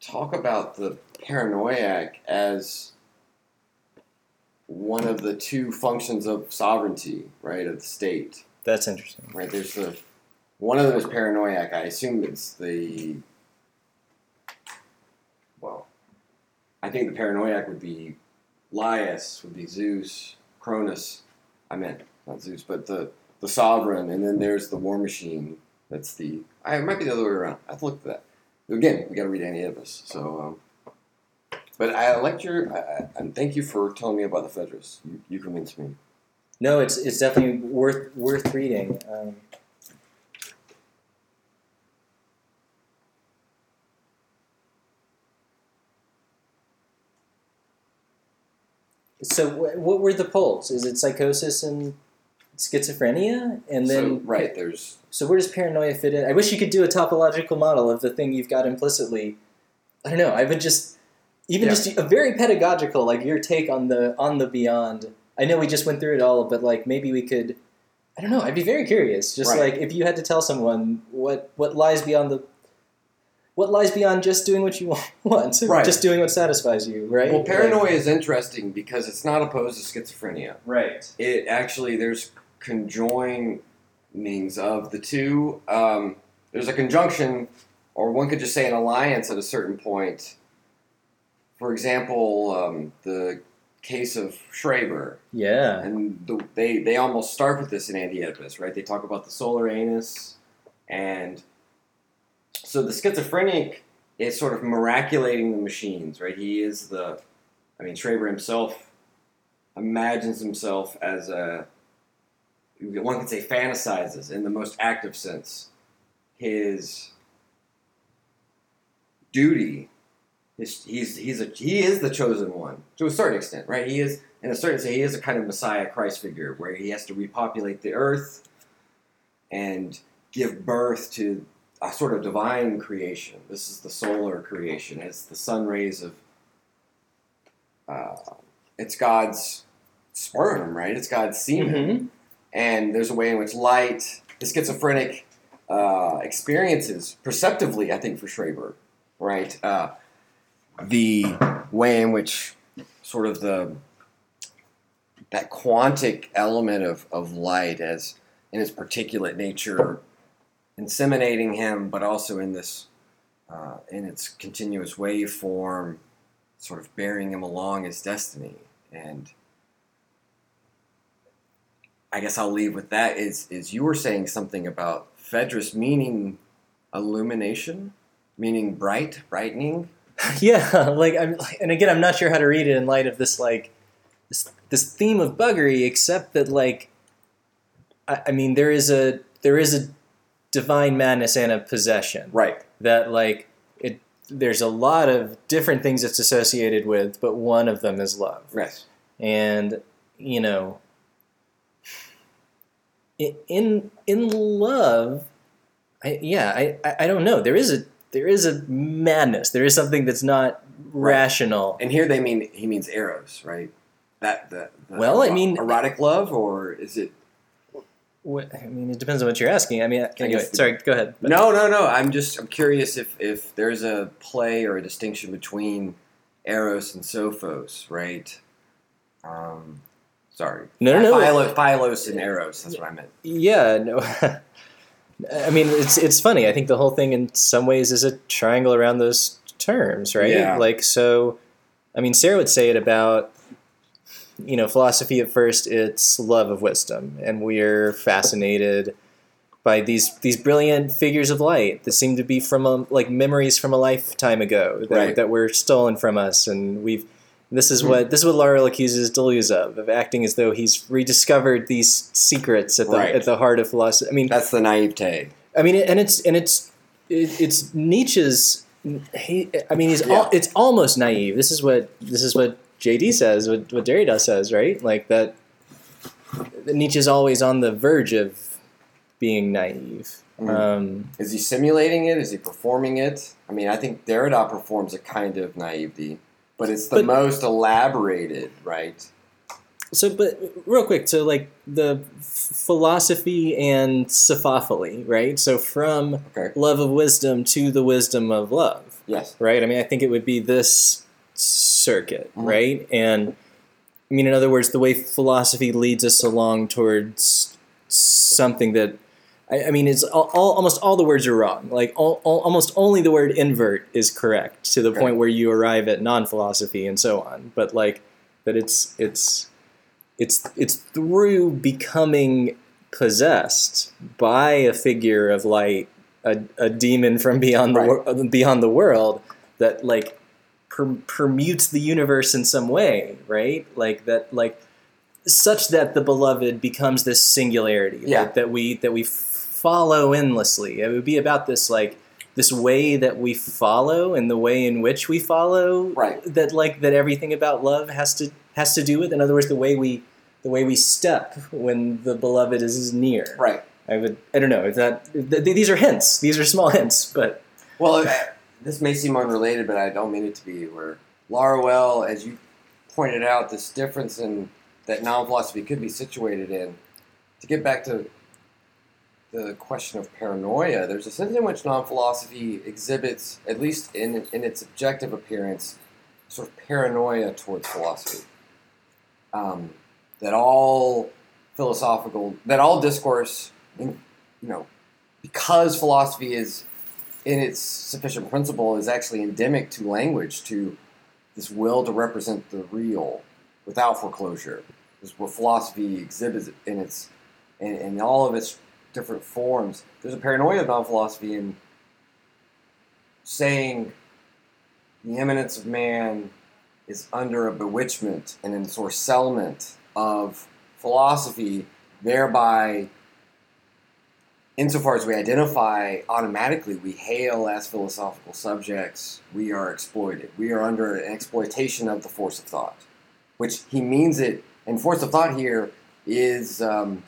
talk about the paranoiac as one of the two functions of sovereignty, right, of the state. That's interesting. Right, there's the one of them is paranoiac. I assume it's the well. I think the paranoiac would be Laius, would be Zeus, Cronus. I meant not Zeus, but the the sovereign, and then there's the war machine. That's the. I, it might be the other way around. I have to look at that. Again, we got to read Anti-Oedipus. So, um, but I like your. I, I, and thank you for telling me about the Phaedrus. You, you convinced me. No, it's it's definitely worth worth reading. Um, so, wh- what were the polls? Is it psychosis and schizophrenia, and then so, right there's So where does paranoia fit in? I wish you could do a topological model of the thing you've got implicitly. I don't know. I would just even Yeah. just a very pedagogical, like your take on the on the beyond. I know we just went through it all, but like maybe we could. I don't know. I'd be very curious. Just Right. like if you had to tell someone what what lies beyond the. What lies beyond just doing what you want, Right. just doing what satisfies you, right? Well, Like- paranoia is interesting because it's not opposed to schizophrenia. right? It actually there's conjoinings of the two. Um, there's a conjunction, or one could just say an alliance at a certain point. For example, um, the case of Schreber, Yeah, and the, they they almost start with this in Anti-Oedipus, right? They talk about the solar anus, and so the schizophrenic is sort of miraculating the machines, right? He is the, I mean, Schreber himself imagines himself as a, one could say fantasizes in the most active sense, his duty. His, he's he's a he is the chosen one to a certain extent, right? He is in a certain sense he is a kind of Messiah Christ figure where he has to repopulate the earth and give birth to a sort of divine creation. This is the solar creation. It's the sun rays of. Uh, it's God's sperm, right? It's God's semen, Mhm. And there's a way in which light, the schizophrenic uh, experiences perceptively. I think for Schreber, right? Uh, the way in which sort of the that quantic element of, of light as in its particulate nature inseminating him, but also in this uh, in its continuous waveform, sort of bearing him along his destiny. And I guess I'll leave with that. Is is you were saying something about Phaedrus meaning illumination, meaning bright, brightening. yeah like i'm and again i'm not sure how to read it in light of this like this this theme of buggery except that like I, I mean there is a there is a divine madness and a possession Right. that like it there's a lot of different things it's associated with but one of them is love right? and you know in in love I, yeah I, I don't know there is a there is a madness there is something that's not Right. rational And here they mean he means eros, right? That the, the Well, I mean- erotic love, or is it? what, I mean it depends on what you're asking I mean anyway the- sorry go ahead But- No, no, no. I'm just I'm curious if if there's a play or a distinction between eros and sophos, right? Um, sorry. No, no, no. Philo, Philos and eros. That's what I meant. Yeah, no. I mean, it's it's funny. I think the whole thing, in some ways, is a triangle around those terms, right? Yeah. Like, so, I mean, Sarah would say it about, you know, philosophy at first, it's love of wisdom, and we're fascinated by these these brilliant figures of light that seem to be from a, like memories from a lifetime ago that, Right. that were stolen from us, and we've. This is what this is what Laruelle accuses Deleuze of of acting as though he's rediscovered these secrets at the Right. at the heart of philosophy. I mean, That's the naivete. I mean, and it's and it's it's Nietzsche's. He, I mean, he's al- it's almost naive. This is what this is what JD says. What what Derrida says, right? Like that. that Nietzsche's always on the verge of being naive. Mhm. Um, Is he simulating it? Is he performing it? I mean, I think Derrida performs a kind of naivety, but it's the But- most elaborated, right? so, but real quick, so like the philosophy and sophophily, right? So from Okay. love of wisdom to the wisdom of love. Yes. right? I mean, I think it would be this circuit, Mhm. right? And I mean, in other words, the way philosophy leads us along towards something that I, I mean, it's all, all, almost all the words are wrong. Like all, all, almost only the word invert is correct to the Okay. point where you arrive at non-philosophy and so on. But like that, it's it's it's it's through becoming possessed by a figure of light, a, a demon from beyond the Right. wor- beyond the world that like per- permutes the universe in some way, right? Like that, like such that the beloved becomes this singularity Yeah. that, that we that we follow endlessly. It would be about this like this way that we follow and the way in which we follow Right. that like that everything about love has to has to do with in other words the way we the way we step when the beloved is near Right. i would i don't know is that th- these are hints these are small hints but Well, uh, this may seem unrelated, but I don't mean it to be. Where Laruelle, as you pointed out, this difference in that non-philosophy could be situated in. To get back to the question of paranoia, there's a sense in which non-philosophy exhibits, at least in in its objective appearance, sort of paranoia towards philosophy. Um, that all philosophical, that all discourse, in, you know, because philosophy is in its sufficient principle is actually endemic to language, to this will to represent the real without foreclosure. Is what philosophy exhibits in its in, in all of its different forms. There's a paranoia of non-philosophy in saying the eminence of man is under a bewitchment and ensorcelment of philosophy, thereby insofar as we identify automatically, we hail as philosophical subjects, we are exploited. We are under an exploitation of the force of thought, which he means it. And force of thought here is um,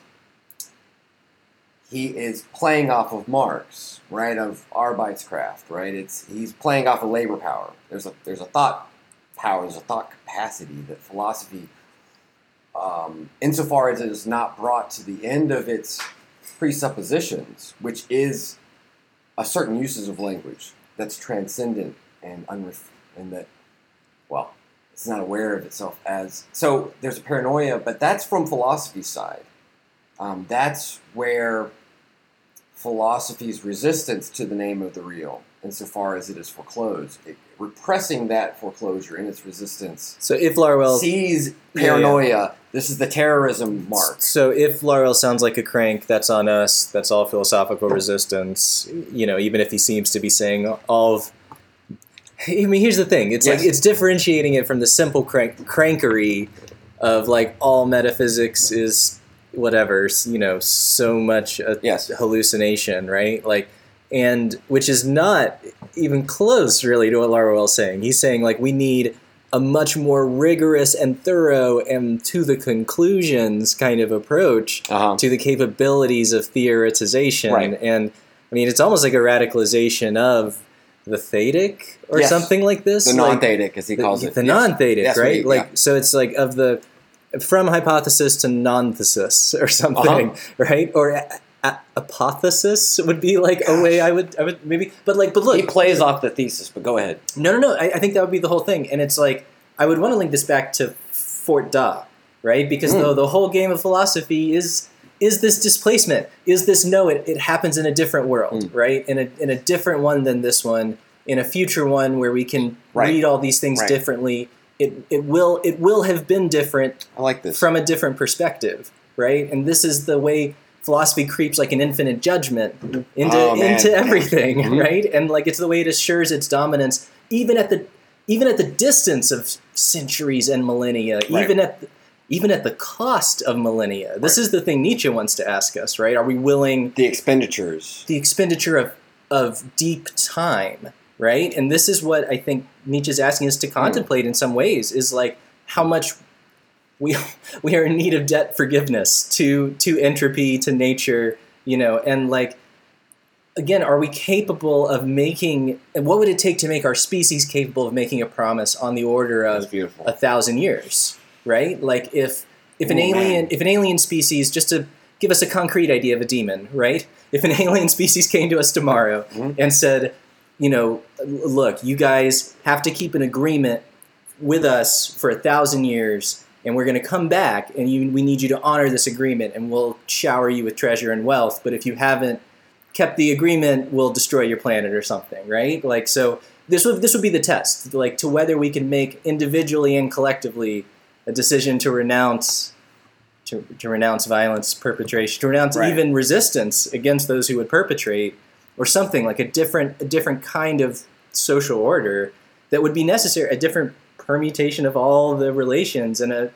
he is playing off of Marx, right? Of Arbeitskraft, right? It's he's playing off of labor power. There's a there's a thought power, there's a thought capacity that philosophy, um, insofar as it is not brought to the end of its presuppositions, which is a certain uses of language that's transcendent and unref- and that, well, it's not aware of itself as. So there's a paranoia, but that's from philosophy's side. Um, that's where philosophy's resistance to the name of the real, insofar as it is foreclosed, it, repressing that foreclosure in its resistance, so if Laruelle sees Yeah, yeah. paranoia. This is the terrorism mark. So if Laruelle sounds like a crank, that's on us. That's all philosophical resistance. You know, even if he seems to be saying all of. I mean, here's the thing. It's like it's differentiating it from the simple crank crankery of like all metaphysics is whatever. You know, so much a Yes. hallucination, right? Like, and which is not even close really to what Laruelle's saying. He's saying like we need a much more rigorous and thorough and to the conclusions kind of approach Uh-huh. to the capabilities of theoretization. Right. And I mean, it's almost like a radicalization of the thetic or Yes. something like this. The non-thetic, as he the, calls it. the Yes. non-thetic, Yes, right? we- like, yeah. so it's like of the from hypothesis to non-thesis or something, Uh-huh. right? Or a, a, apothesis would be like a way I would, I would maybe, but like, but look, he plays off the thesis, but go ahead. no, no, no. I, I think that would be the whole thing. And it's like, I would want to link this back to Fort Da, right? Because Mm. the, the whole game of philosophy is is this displacement? Is this no, it, it happens in a different world, Mm. right? In a, in a different one than this one, in a future one where we can Right. read all these things Right. differently. It, it will it will have been different I like this. from a different perspective, right? And this is the way philosophy creeps like an infinite judgment into Oh, into everything, Mhm. right? And like it's the way it assures its dominance, even at the even at the distance of centuries and millennia, Right. even at the, even at the cost of millennia. This is the thing Nietzsche wants to ask us, right? Are we willing The expenditures. the expenditure of of deep time, right? And this is what I think Nietzsche's asking us to contemplate in some ways is like how much we we are in need of debt forgiveness to to entropy, to nature, you know, and like again, are we capable of making and what would it take to make our species capable of making a promise on the order of a thousand years, right? Like if if an Oh, alien man. if an alien species just to give us a concrete idea of a demon, right? If an alien species came to us tomorrow Mhm. and said, you know, look, you guys have to keep an agreement with us for a thousand years, and we're going to come back, and you, we need you to honor this agreement, and we'll shower you with treasure and wealth. But if you haven't kept the agreement, we'll destroy your planet or something, right? Like so. This would this would be the test, like to whether we can make individually and collectively a decision to renounce to, to renounce violence perpetration, to renounce Right. even resistance against those who would perpetrate, or something like a different a different kind of social order that would be necessary, a different permutation of all the relations, and a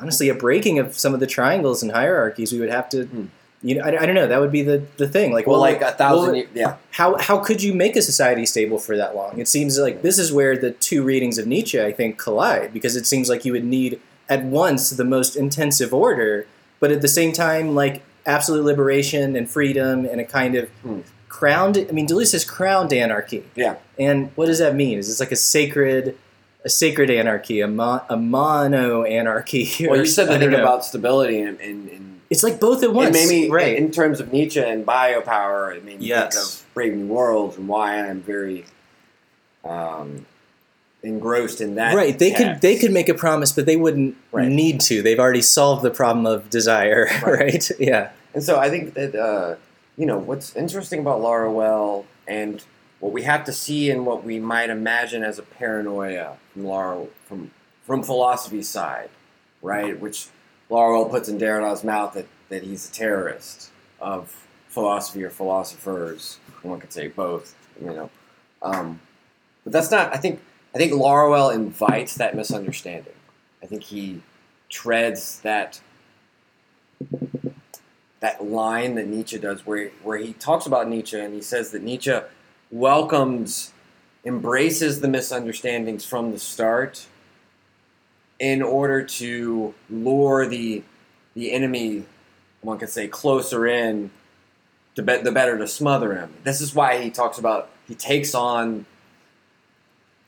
honestly a breaking of some of the triangles and hierarchies. We would have to, Hmm. you know, I, I don't know. That would be the the thing. Like, Well, well, like a thousand. well, years, yeah. how how could you make a society stable for that long? It seems like this is where the two readings of Nietzsche, I think, collide because it seems like you would need at once the most intensive order, but at the same time, like absolute liberation and freedom and a kind of Hmm. Crowned. I mean, Deleuze says crowned anarchy, Yeah. and what does that mean? Is it's like a sacred, a sacred anarchy, a, mo- a mono anarchy? Well, you said the thing know. about stability and, and, and it's like both at once, me right? in terms of Nietzsche and biopower. It made me Yes. think of Brave New Worlds and why I'm very um, engrossed in that. right they could they could make a promise but they wouldn't Right. need to they've already solved the problem of desire Right. right, yeah And so I think that uh, you know what's interesting about Laruelle and what we have to see and what we might imagine as a paranoia from Laura from from philosophy's side, right? Which Laruelle puts in Derrida's mouth that, that he's a terrorist of philosophy or philosophers. One could say both, you know. Um, but that's not. I think. I think Laruelle invites that misunderstanding. I think he treads that that line that Nietzsche does, where where he talks about Nietzsche and he says that Nietzsche welcomes, embraces the misunderstandings from the start, in order to lure the the enemy, one could say, closer in, to bet the better to smother him. This is why he talks about he takes on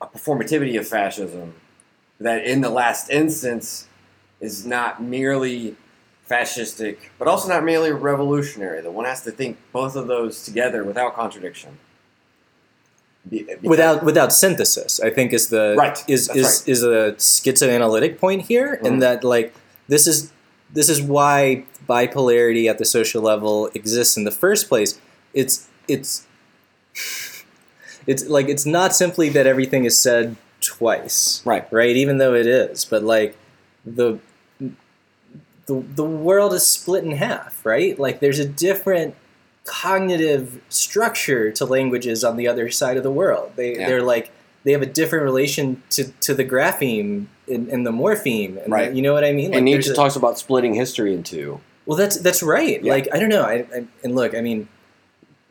a performativity of fascism that, in the last instance, is not merely fascistic, but also not merely revolutionary. That one has to think both of those together without contradiction. Be- without without synthesis i think is the Right, is that's is is a schizoanalytic point here Mhm. and that like this is this is why bipolarity at the social level exists in the first place it's it's it's like it's not simply that everything is said twice Right. right even though it is but like the the, the world is split in half right like there's a different cognitive structure to languages on the other side of the world they Yeah. they're like they have a different relation to, to the grapheme and, and the morpheme and Right. the- you know what i mean Like, and Nietzsche a- talks about splitting history in two. well, that's that's right. Yeah. Like I don't know. I, I and look, I mean,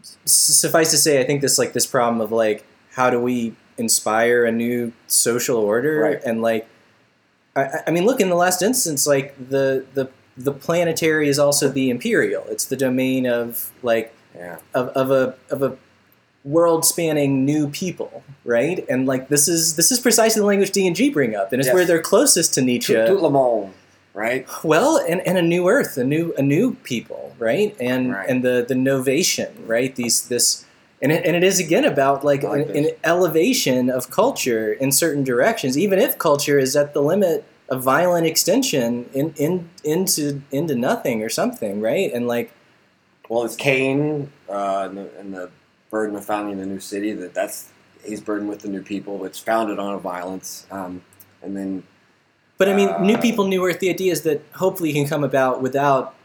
s- suffice to say, I think this like this problem of like how do we inspire a new social order Right. and like I, I- mean, look in the last instance, like the the the planetary is also the imperial. It's the domain of like Yeah. of, of a of a world spanning new people, right? And like this is this is precisely the language D and G bring up, and it's Yes. where they're closest to Nietzsche. Tout, tout le monde, right? Well, and, and a new earth, a new a new people, right? And Right. and the the novation, right? These this and it, and it is again about like, like an, an elevation of culture in certain directions, even if culture is at the limit of violent extension in, in into into nothing or something, right? And like Well, it's Cain uh, and, the, and the burden of founding a new city. That that's he's burdened with the new people. It's founded on a violence, um, and then But I mean, new Uh, people, new earth. The idea is that hopefully can come about without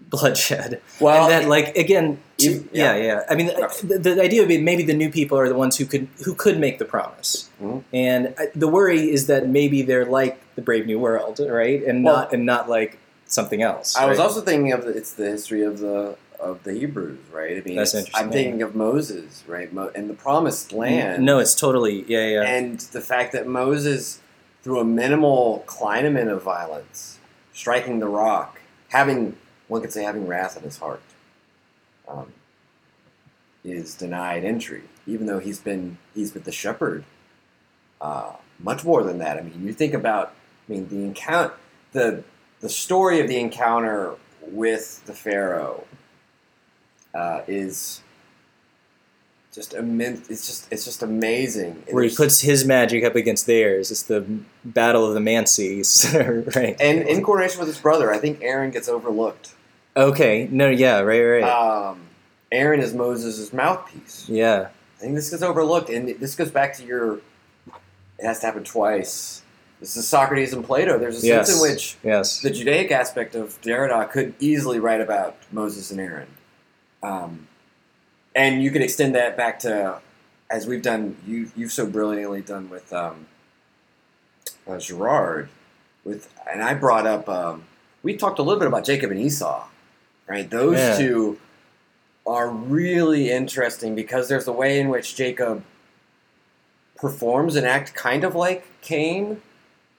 bloodshed. Well, and that, like again, to- You- yeah, yeah. yeah. I mean, the, the idea would be maybe the new people are the ones who could who could make the promise, Mhm. and uh, the worry is that maybe they're like the Brave New World, right? And Well- not and not like something else. I was also thinking of the, it's the history of the of the Hebrews, right? I mean, That's interesting, I'm yeah. thinking of Moses, right, Mo- and the Promised Land. No, it's totally yeah, yeah. and the fact that Moses, through a minimal climate of violence, striking the rock, having one could say having wrath in his heart, um, is denied entry, even though he's been he's been the shepherd. Uh, much more than that. I mean, you think about. I mean, the encounter, the the story of the encounter with the Pharaoh uh, is just immense. It's just it's just amazing. Where he puts his magic up against theirs. It's the battle of the Manseys, right? and in coordination with his brother, I think Aaron gets overlooked. Okay, no, yeah, right, right, Um, Aaron is Moses' mouthpiece. yeah. I think this gets overlooked, and this goes back to your. It has to happen twice. This is Socrates and Plato. There's a Yes. sense in which Yes. the Judaic aspect of Derrida could easily write about Moses and Aaron. Um, and you could extend that back to, as we've done, you, you've so brilliantly done with um, uh, Girard. With, and I brought up, um, we talked a little bit about Jacob and Esau, right? Those Yeah. two are really interesting because there's a way in which Jacob performs an act kind of like Cain.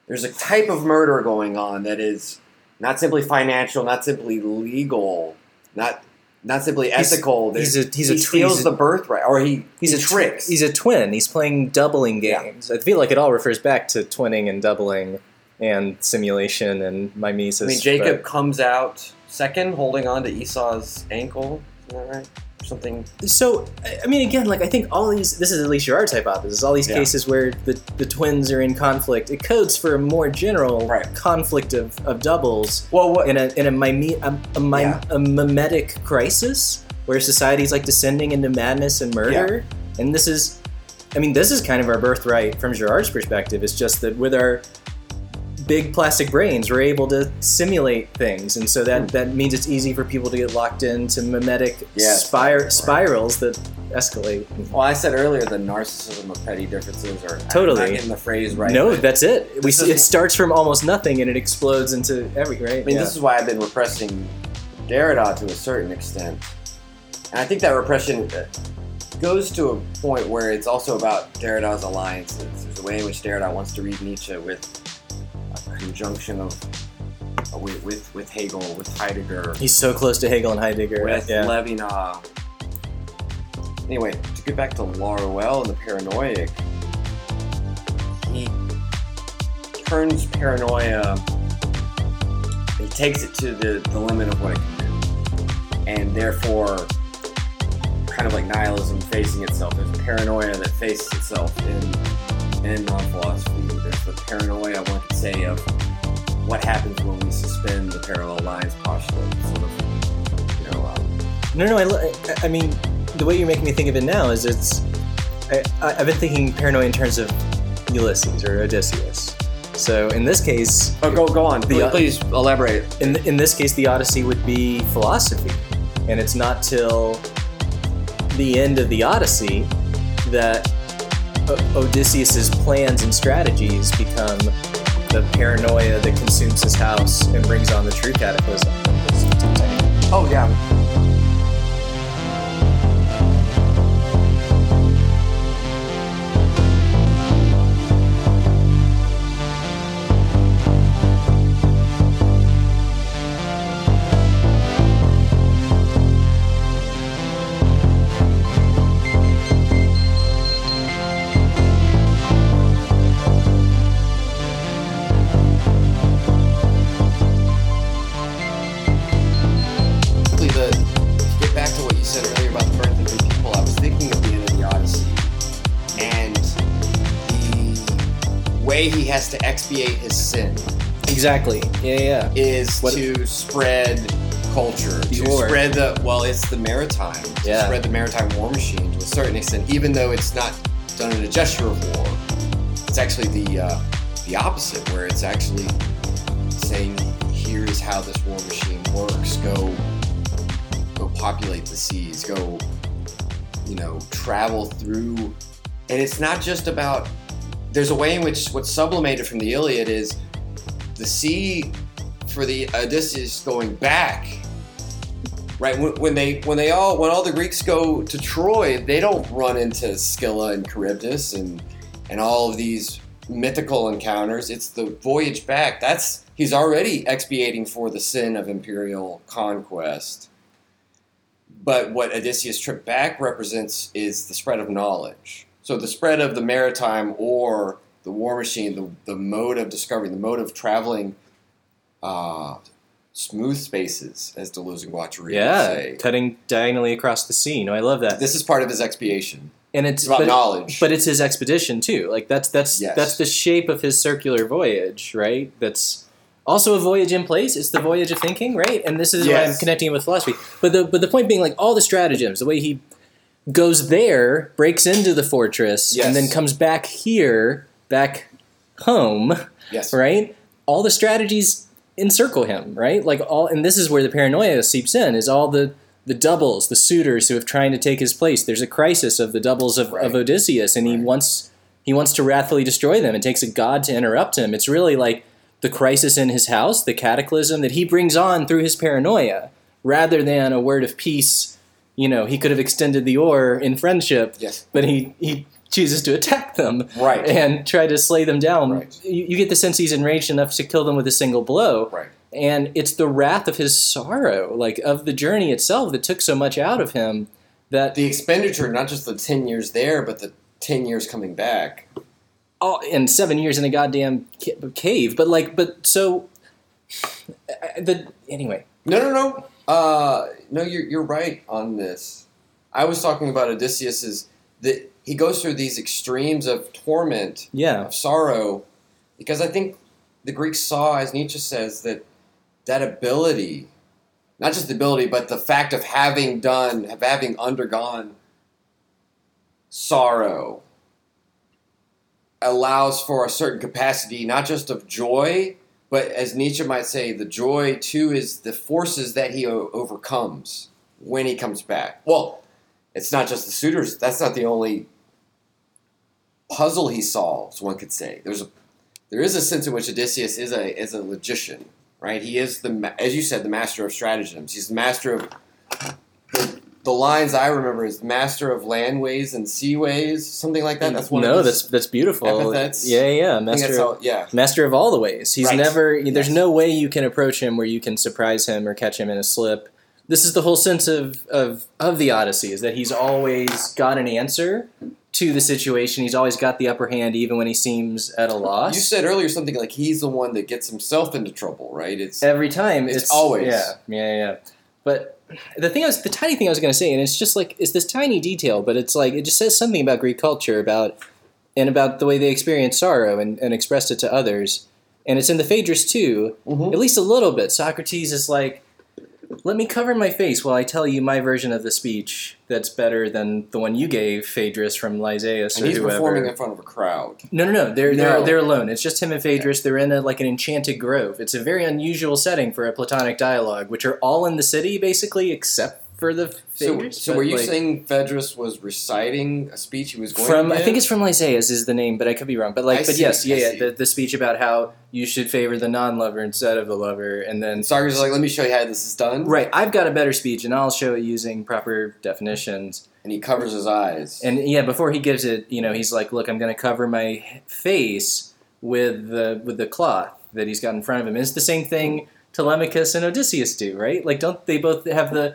There's a type of murder going on that is not simply financial, not simply legal, not not simply ethical. he's There's- a- he's he a tw- steals he's a- the birthright, or he He's he a tw- he's a twin. He's playing doubling Yeah. games. I feel like it all refers back to twinning and doubling and simulation and mimesis. I mean, Jacob comes out second, holding on to Esau's ankle. Is that right? Something. so, I- mean, again, like I think all these. This is at least your Girard's hypothesis. All these Yeah. cases where the, the twins are in conflict, it codes for a more general Right. conflict of, of doubles Well, what? in a in a, mime, a, a, mime, Yeah. a mimetic crisis where society's like descending into madness and murder. And this is, I mean, this is kind of our birthright from Girard's perspective. It's just that with our big plastic brains, we're able to simulate things, and so that that means it's easy for people to get locked into mimetic Yes. spir- spirals that escalate. well, I said earlier the narcissism of petty differences, are Totally. Getting the phrase right. no, that's it. We This see, is- it starts from almost nothing and it explodes into every right. I mean, Yeah. this is why I've been repressing Derrida to a certain extent. And I think that repression uh, goes to a point where it's also about Derrida's alliances. There's a way in which Derrida wants to read Nietzsche with conjunction of uh, with, with, with Hegel, with Heidegger, He's so close to Hegel and Heidegger. with yeah. Levinas. Anyway, to get back to Laruelle and the paranoid, he turns paranoia, he takes it to the, the limit of what it can do. And therefore, kind of like nihilism facing itself, there's a paranoia that faces itself in, in non philosophy. There's the paranoia, one could say, of what happens when we suspend the parallel lines postulate, sort of, you know, um, No, no. I, I- I mean, the way you're making me think of it now is it's. I, I- I've been thinking paranoia in terms of Ulysses or Odysseus. So in this case, Oh, go go on. The, uh, please elaborate. in in this case, the Odyssey would be philosophy, and it's not till the end of the Odyssey that Odysseus's plans and strategies become the paranoia that consumes his house and brings on the true cataclysm. Oh yeah. Expiate his sin Exactly. Yeah, yeah. is What- to spread culture, to spread the well, it's the maritime, to Yeah. spread the maritime war machine to a certain extent, even though it's not done in a gesture of war. It's actually the uh, the opposite, where it's actually saying, "Here's how this war machine works. Go, Go populate the seas, go, you know, travel through. And it's not just about. There's a way in which what's sublimated from the Iliad is the sea for the Odysseus going back. Right when, when they when they all when all the Greeks go to Troy, they don't run into Scylla and Charybdis and and all of these mythical encounters. It's the voyage back. That's he's already expiating for the sin of imperial conquest. But what Odysseus' trip back represents is the spread of knowledge. So the spread of the maritime or the war machine, the, the mode of discovery, the mode of traveling uh, smooth spaces, as Deleuze and Guattari Yeah, say. cutting diagonally across the sea. No, I love that. This is part of his expiation. and it's It's about but, knowledge. but it's his expedition too. Like that's that's Yes. that's the shape of his circular voyage, right? That's also a voyage in place. It's the voyage of thinking, right? And this is why I'm connecting it with philosophy. But the but the point being, like all the stratagems, the way he goes there, breaks into the fortress, Yes. and then comes back here, back home, yes. right? All the strategies encircle him, right? Like all, and this is where the paranoia seeps in. Is all the the doubles, the suitors who have trying to take his place. There's a crisis of the doubles of, Right. of Odysseus, and he wants he wants to wrathfully destroy them. It takes a god to interrupt him. It's really like the crisis in his house, the cataclysm that he brings on through his paranoia, rather than a word of peace. You know, he could have extended the oar in friendship, Yes. but he he chooses to attack them Right. and try to slay them down. Right. You, you get the sense he's enraged enough to kill them with a single blow. Right. And it's the wrath of his sorrow, like of the journey itself, that took so much out of him that The expenditure, not just the 10 years there, but the 10 years coming back. oh, and seven years in a goddamn cave. But like, but so uh, the anyway. No, no, no. Uh, no, you're, you're right on this. I was talking about Odysseus's that he goes through these extremes of torment, Yeah, of sorrow, because I think the Greeks saw, as Nietzsche says, that that ability, not just the ability, but the fact of having done, of having undergone sorrow, allows for a certain capacity, not just of joy, but as Nietzsche might say, the joy too is the forces that he o- overcomes when he comes back. Well, it's not just the suitors. That's not the only puzzle he solves. One could say there's a there is a sense in which Odysseus is a is a logician, right? He is the as you said the master of stratagems. He's the master of the, lines I remember is master of landways and seaways, something like that. That's one. no, of that's that's beautiful. epithets. Yeah, yeah, master. of- how, yeah. Master of all the ways. He's Right. never. There's no way you can approach him where you can surprise him or catch him in a slip. This is the whole sense of of of the Odyssey is that he's always got an answer to the situation. He's always got the upper hand, even when he seems at a loss. You said earlier something like he's the one that gets himself into trouble, right? It's Every time, It's it's, always- yeah, yeah, yeah. But the thing I was, the tiny thing I was going to say, and it's just like it's this tiny detail, but it's like it just says something about Greek culture, about and about the way they experience sorrow and, and expressed it to others. And it's in the Phaedrus too, Mhm. at least a little bit. Socrates is like, "Let me cover my face while I tell you my version of the speech that's better than the one you gave, Phaedrus from Lysias and or he's whoever." performing in front of a crowd. No, no, no. They're they're No. they're alone. It's just him and Phaedrus. They're in a, like an enchanted grove. It's a very unusual setting for a Platonic dialogue, which are all in the city basically, except for the So, so were you like, saying Phaedrus was reciting a speech he was going from? to I think it's from Lysias is the name, but I could be wrong. But like, I but see, yes, I yeah, yeah. The, the speech about how you should favor the non-lover instead of the lover, and then And Socrates is like, let me show you how this is done. right, I've got a better speech, and I'll show it using proper definitions. And he covers his eyes. And yeah, before he gives it, you know, he's like, "Look, I'm going to cover my face with the with the cloth that he's got in front of him." And it's the same thing Telemachus and Odysseus do, right? Like, don't they both have the?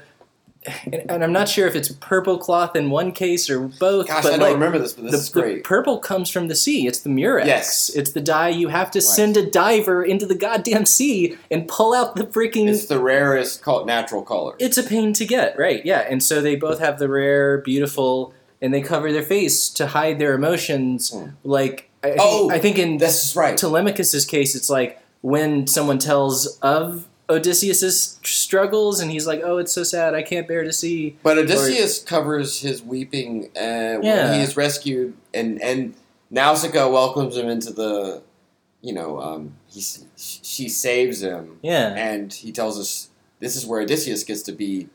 And, and I'm not sure if it's purple cloth in one case or both. Gosh, but I don't like, remember this, but this the, is the purple comes from the sea. It's the murex. Yes. It's the dye you have to Right. send a diver into the goddamn sea and pull out the freaking it's the rarest col- natural color. it's a pain to get, right? Yeah, and so they both have the rare, beautiful, and they cover their face to hide their emotions. Hmm. Like, I, Oh, I think in This is right. Telemachus's case, it's like when someone tells of Odysseus's struggles, and he's like, "Oh, it's so sad. I can't bear to see." But Odysseus covers his weeping uh, when Yeah. he is rescued, and and Nausicaa welcomes him into the, you know, um, he she saves him, Yeah, and he tells us this is where Odysseus gets to be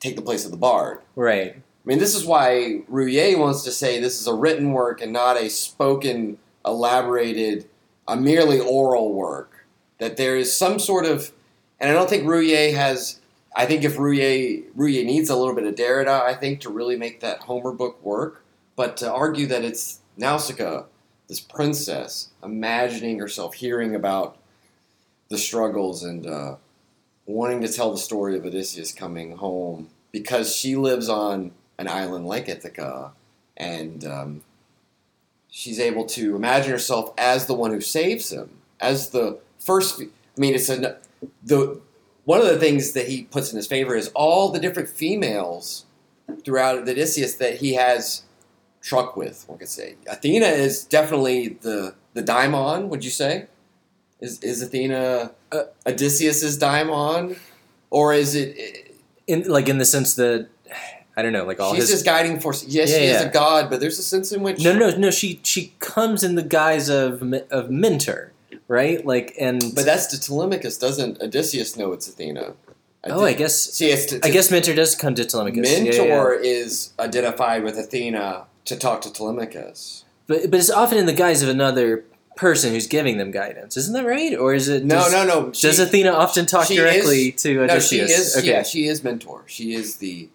take the place of the bard. Right. I mean, this is why Rouillet wants to say this is a written work and not a spoken, elaborated, a merely oral work. That there is some sort of, and I don't think Rouillet has. I think if Rouillet Rouillet needs a little bit of Derrida, I think to really make that Homer book work. But to argue that it's Nausicaa, this princess, imagining herself hearing about the struggles and uh, wanting to tell the story of Odysseus coming home because she lives on an island like Ithaca, and um, she's able to imagine herself as the one who saves him, as the first. I mean, it's a the one of the things that he puts in his favor is all the different females throughout the Odysseus that he has truck with. One could say Athena is definitely the the daimon. Would you say? Is is Athena uh, Odysseus's daimon, or is it? In like in the sense that I don't know, like all she's his his guiding force. Yes, Yeah, she is a god, but there's a sense in which No, no, no. She she comes in the guise of of mentor, right? Like and But that's to Telemachus. Doesn't Odysseus know it's Athena? oh, I guess See, it's to, I guess mentor does come to Telemachus. Yeah, yeah, Mentor yeah. is identified with Athena to talk to Telemachus. but but it's often in the guise of another person who's giving them guidance. Isn't that right? Or is it No, does, no, no. Does she- Athena often talk directly is- to No, she Odysseus? is. okay. Yeah, she is mentor. She is the.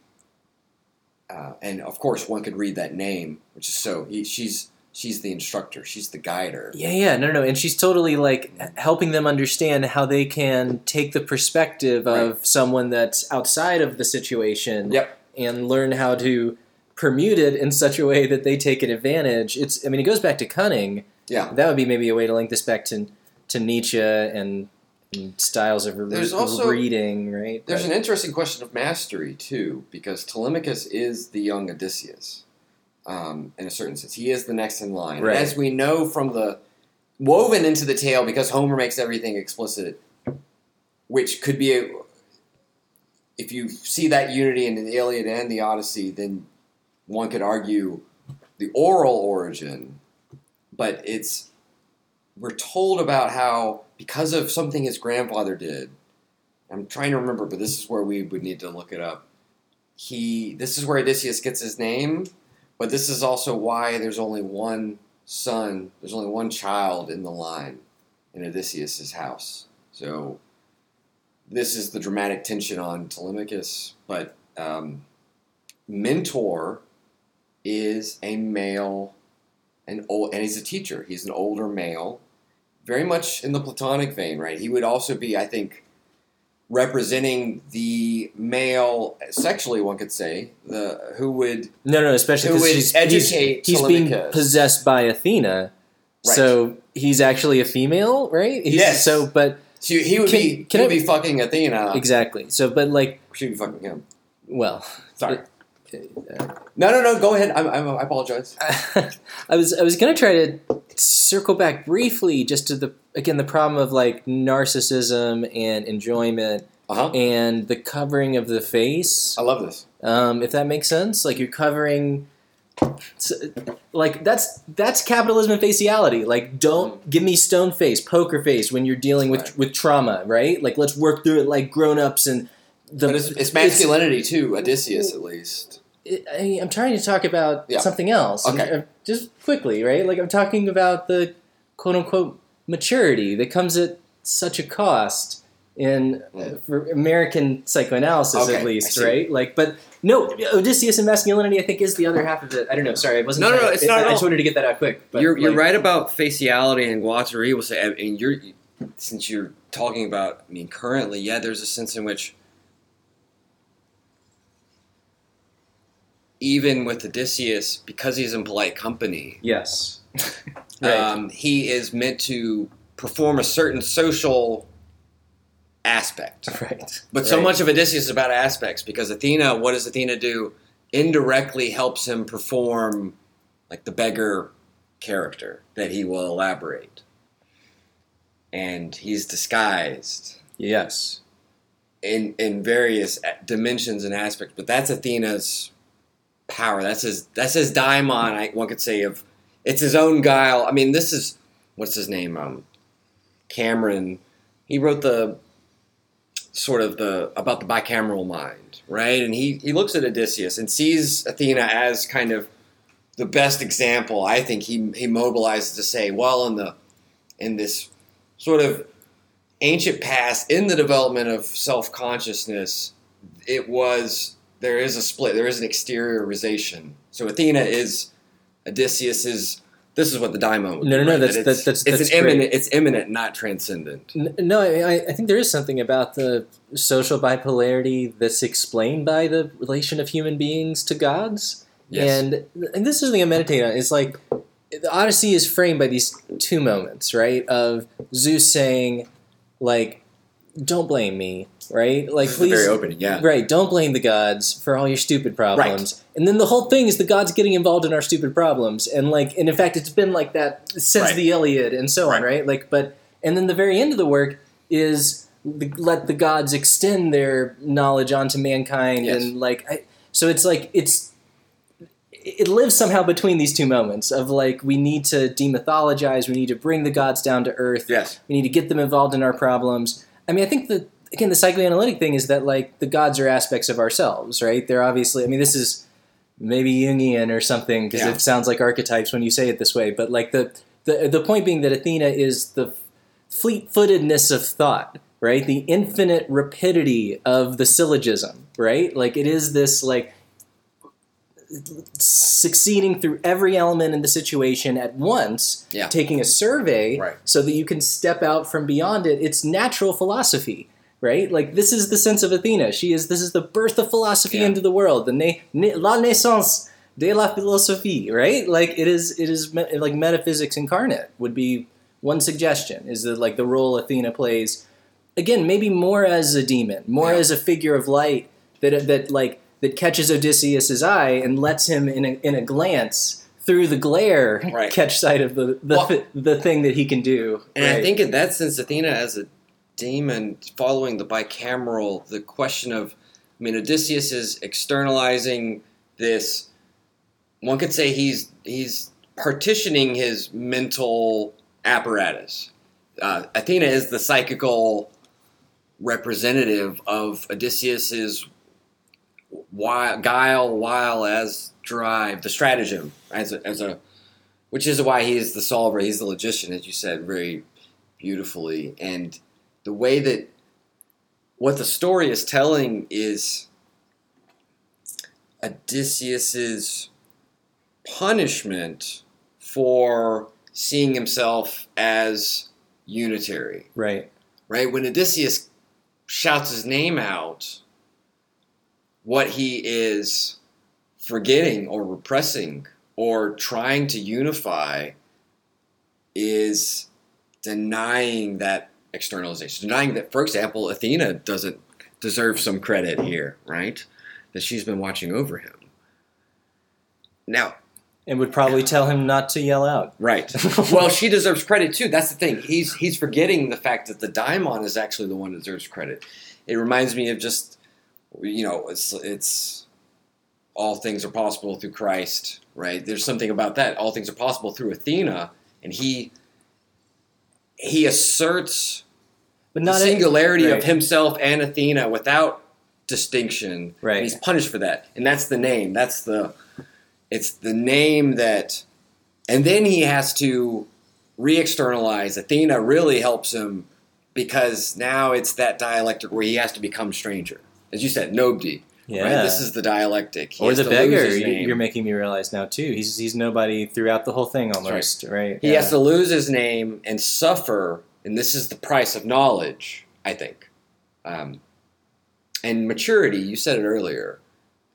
Uh, and of course, one could read that name, which is so. He, she's she's the instructor. She's the guider. Yeah, yeah, no, no, and she's totally like mm-hmm. helping them understand how they can take the perspective of Right. someone that's outside of the situation Yep. and learn how to permute it in such a way that they take an advantage. It's, I mean, it goes back to cunning. Yeah. That would be maybe a way to link this back to to Nietzsche and, and styles of, re- There's also- reading, right? There's But- an interesting question of mastery too, because Telemachus is the young Odysseus, um, in a certain sense. He is the next in line, Right. as we know from the woven into the tale, because Homer makes everything explicit, which could be a. If you see that unity in the Iliad and the Odyssey, then one could argue the oral origin, but it's we're told about how because of something his grandfather did I'm trying to remember, but this is where we would need to look it up. He, this is where Odysseus gets his name, but this is also why there's only one son, there's only one child in the line in Odysseus's house. So this is the dramatic tension on Telemachus, but um, Mentor is a male, and old, and he's a teacher. He's an older male, very much in the Platonic vein, right? He would also be, I think, representing the male sexually one could say the who would no, no, especially who would he's, educate he's, he's being possessed by Athena. Right. So he's actually a female, right? He's, Yes. So, but so he would Can- be can he would I- be fucking Athena exactly. So, but like, she'd be fucking him well, sorry okay, no no no go ahead I'm, I'm, I apologize I was I was gonna try to circle back briefly just to the again the problem of like narcissism and enjoyment uh-huh and the covering of the face. I love this Um, if that makes sense, like you're covering. Like that's that's capitalism and faciality. Like, don't give me stone face, poker face when you're dealing with Right. with trauma, right? Like, let's work through it like grown ups and the. it's, it's masculinity too Odysseus at least I, I'm trying to talk about Yeah. something else. Okay. Just quickly, right? Like I'm talking about the quote unquote maturity that comes at such a cost in uh, for American psychoanalysis, Okay, at least, right? Like, but no, Odysseus and masculinity, I think, is the other half of it. I don't know. Sorry, I wasn't. No, no, no, it's not I, I just wanted to get that out quick. But you're, you're right about faciality and Guattari will say and you're since you're talking about I mean currently yeah there's a sense in which even with Odysseus because he's in polite company Yes. Right. um, he is meant to perform a certain social aspect right. but so Right. much of Odysseus is about aspects because Athena, what does Athena do? Indirectly helps him perform like the beggar character that he will elaborate. And he's disguised Yes. in in various dimensions and aspects, but that's Athena's power. That's his that's his daimon, I one could say of it's his own guile. I mean, this is what's his name? Um Cameron. He wrote the sort of the about the bicameral mind, right? And he he looks at Odysseus and sees Athena as kind of the best example. I think he he mobilizes to say, well, in the in this sort of ancient past, in the development of self consciousness, it was there is a split. There is an exteriorization. So Athena is Odysseus's. This is what the daimon. Would No, no, no, right? that's- That that's- it's, that's- it's that's an great. imminent. It's imminent, not transcendent. No, I, I think there is something about the social bipolarity that's explained by the relation of human beings to gods. Yes. And, and this is the thing I meditate on. It's like the Odyssey is framed by these two moments, right? Of Zeus saying, like, don't blame me, right? Like, please. very opening. Yeah. Right, don't blame the gods for all your stupid problems. Right. And then the whole thing is the gods getting involved in our stupid problems. And like and in fact it's been like that since Right. the Iliad and so on, Right. right? Like but and then the very end of the work is the, let the gods extend their knowledge onto mankind Yes. and like I, so it's like it's it lives somehow between these two moments of like we need to demythologize, we need to bring the gods down to earth, Yes. we need to get them involved in our problems. I mean, I think that again, the psychoanalytic thing is that like the gods are aspects of ourselves, right? They're obviously. I mean, this is maybe Jungian or something because Yeah. it sounds like archetypes when you say it this way. But like the the the point being that Athena is the fleet-footedness of thought, right? The infinite rapidity of the syllogism, right? Like it is this like succeeding through every element in the situation at once, Yeah. taking a survey Right. so that you can step out from beyond it. It's natural philosophy, right? Like this is the sense of Athena. She is this is the birth of philosophy Yeah. into the world, the na- na- la naissance de la philosophie, right? Like it is it is me- like metaphysics incarnate would be one suggestion is that like the role Athena plays again maybe more as a demon, more Yeah. as a figure of light that that like that catches Odysseus's eye and lets him in a, in a glance through the glare Right. catch sight of the the, Well- the thing that he can do. And I think in that sense, Athena as a demon, following the bicameral, the question of, I mean, Odysseus is externalizing this. One could say he's he's partitioning his mental apparatus. Uh, Athena is the psychical representative of Odysseus's wi- guile, while as drive, the stratagem as a, as a which is why he's the solver, he's the logician, as you said very beautifully. And the way that what the story is telling is Odysseus's punishment for seeing himself as unitary. right. Right? When Odysseus shouts his name out, what he is forgetting or repressing or trying to unify is denying that externalization, denying that, for example, Athena doesn't deserve some credit here, right? That she's been watching over him. Now, And would probably tell him not to yell out. right. well, she deserves credit too. That's the thing. He's he's forgetting the fact that the daimon is actually the one that deserves credit. It reminds me of just, you know, it's it's all things are possible through Christ, right? There's something about that. All things are possible through Athena, and he he asserts But the not singularity right. of himself and Athena without distinction. Right. And he's punished for that. And that's the name. That's the it's the name that and then he has to re-externalize. Athena really helps him because now it's that dialectic where he has to become stranger. As you said, nobody. Yeah. Right? This is the dialectic. He or the beggar. you-. You're making me realize now too. He's he's nobody throughout the whole thing almost, right? He has to lose his name and suffer, and this is the price of knowledge, I think. Um, and maturity, you said it earlier.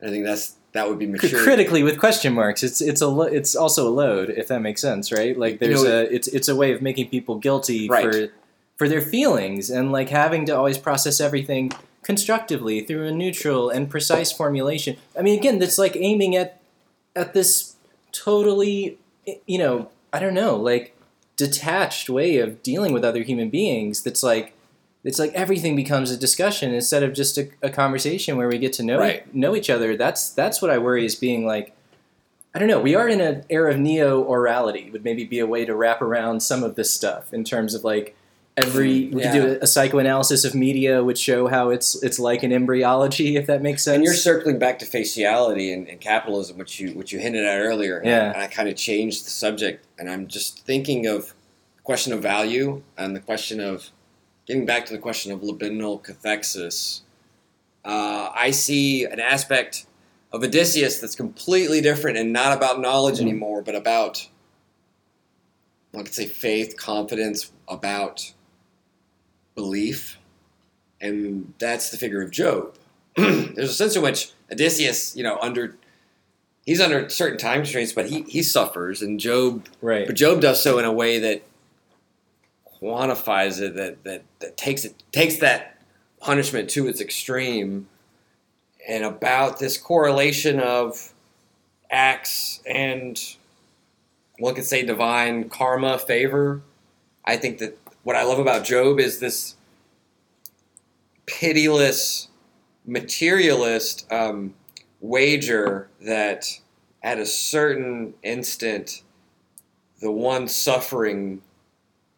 I think that's that would be maturity. critically with question marks. It's it's a lo- it's also a load if that makes sense, right? Like You there's know, a it's it's a way of making people guilty Right. for for their feelings and like having to always process everything constructively through a neutral and precise formulation. I mean, again, that's like aiming at at this totally, you know, I don't know, like detached way of dealing with other human beings. That's like it's like everything becomes a discussion instead of just a, a conversation where we get to know Right. know each other. That's that's what I worry is being like. I don't know. We are in an era of neo orality. Would maybe be a way to wrap around some of this stuff in terms of like every we could do a, psychoanalysis of media would show how it's it's like an embryology if that makes sense. And you're circling back to faciality and, and capitalism, which you which you hinted at earlier. Yeah. And I kind of changed the subject, and I'm just thinking of the question of value and the question of getting back to the question of libidinal cathexis. Uh, I see an aspect of Odysseus that's completely different and not about knowledge Mm-hmm. anymore, but about I could say faith, confidence, about belief, and that's the figure of Job. There's a sense in which Odysseus, you know, under he's under certain time constraints, but he he suffers, and Job, right. but Job does so in a way that quantifies it, that that that takes it takes that punishment to its extreme, and about this correlation of acts and one could say divine karma favor. I think that what I love about Job is this pitiless materialist um, wager that at a certain instant, the one suffering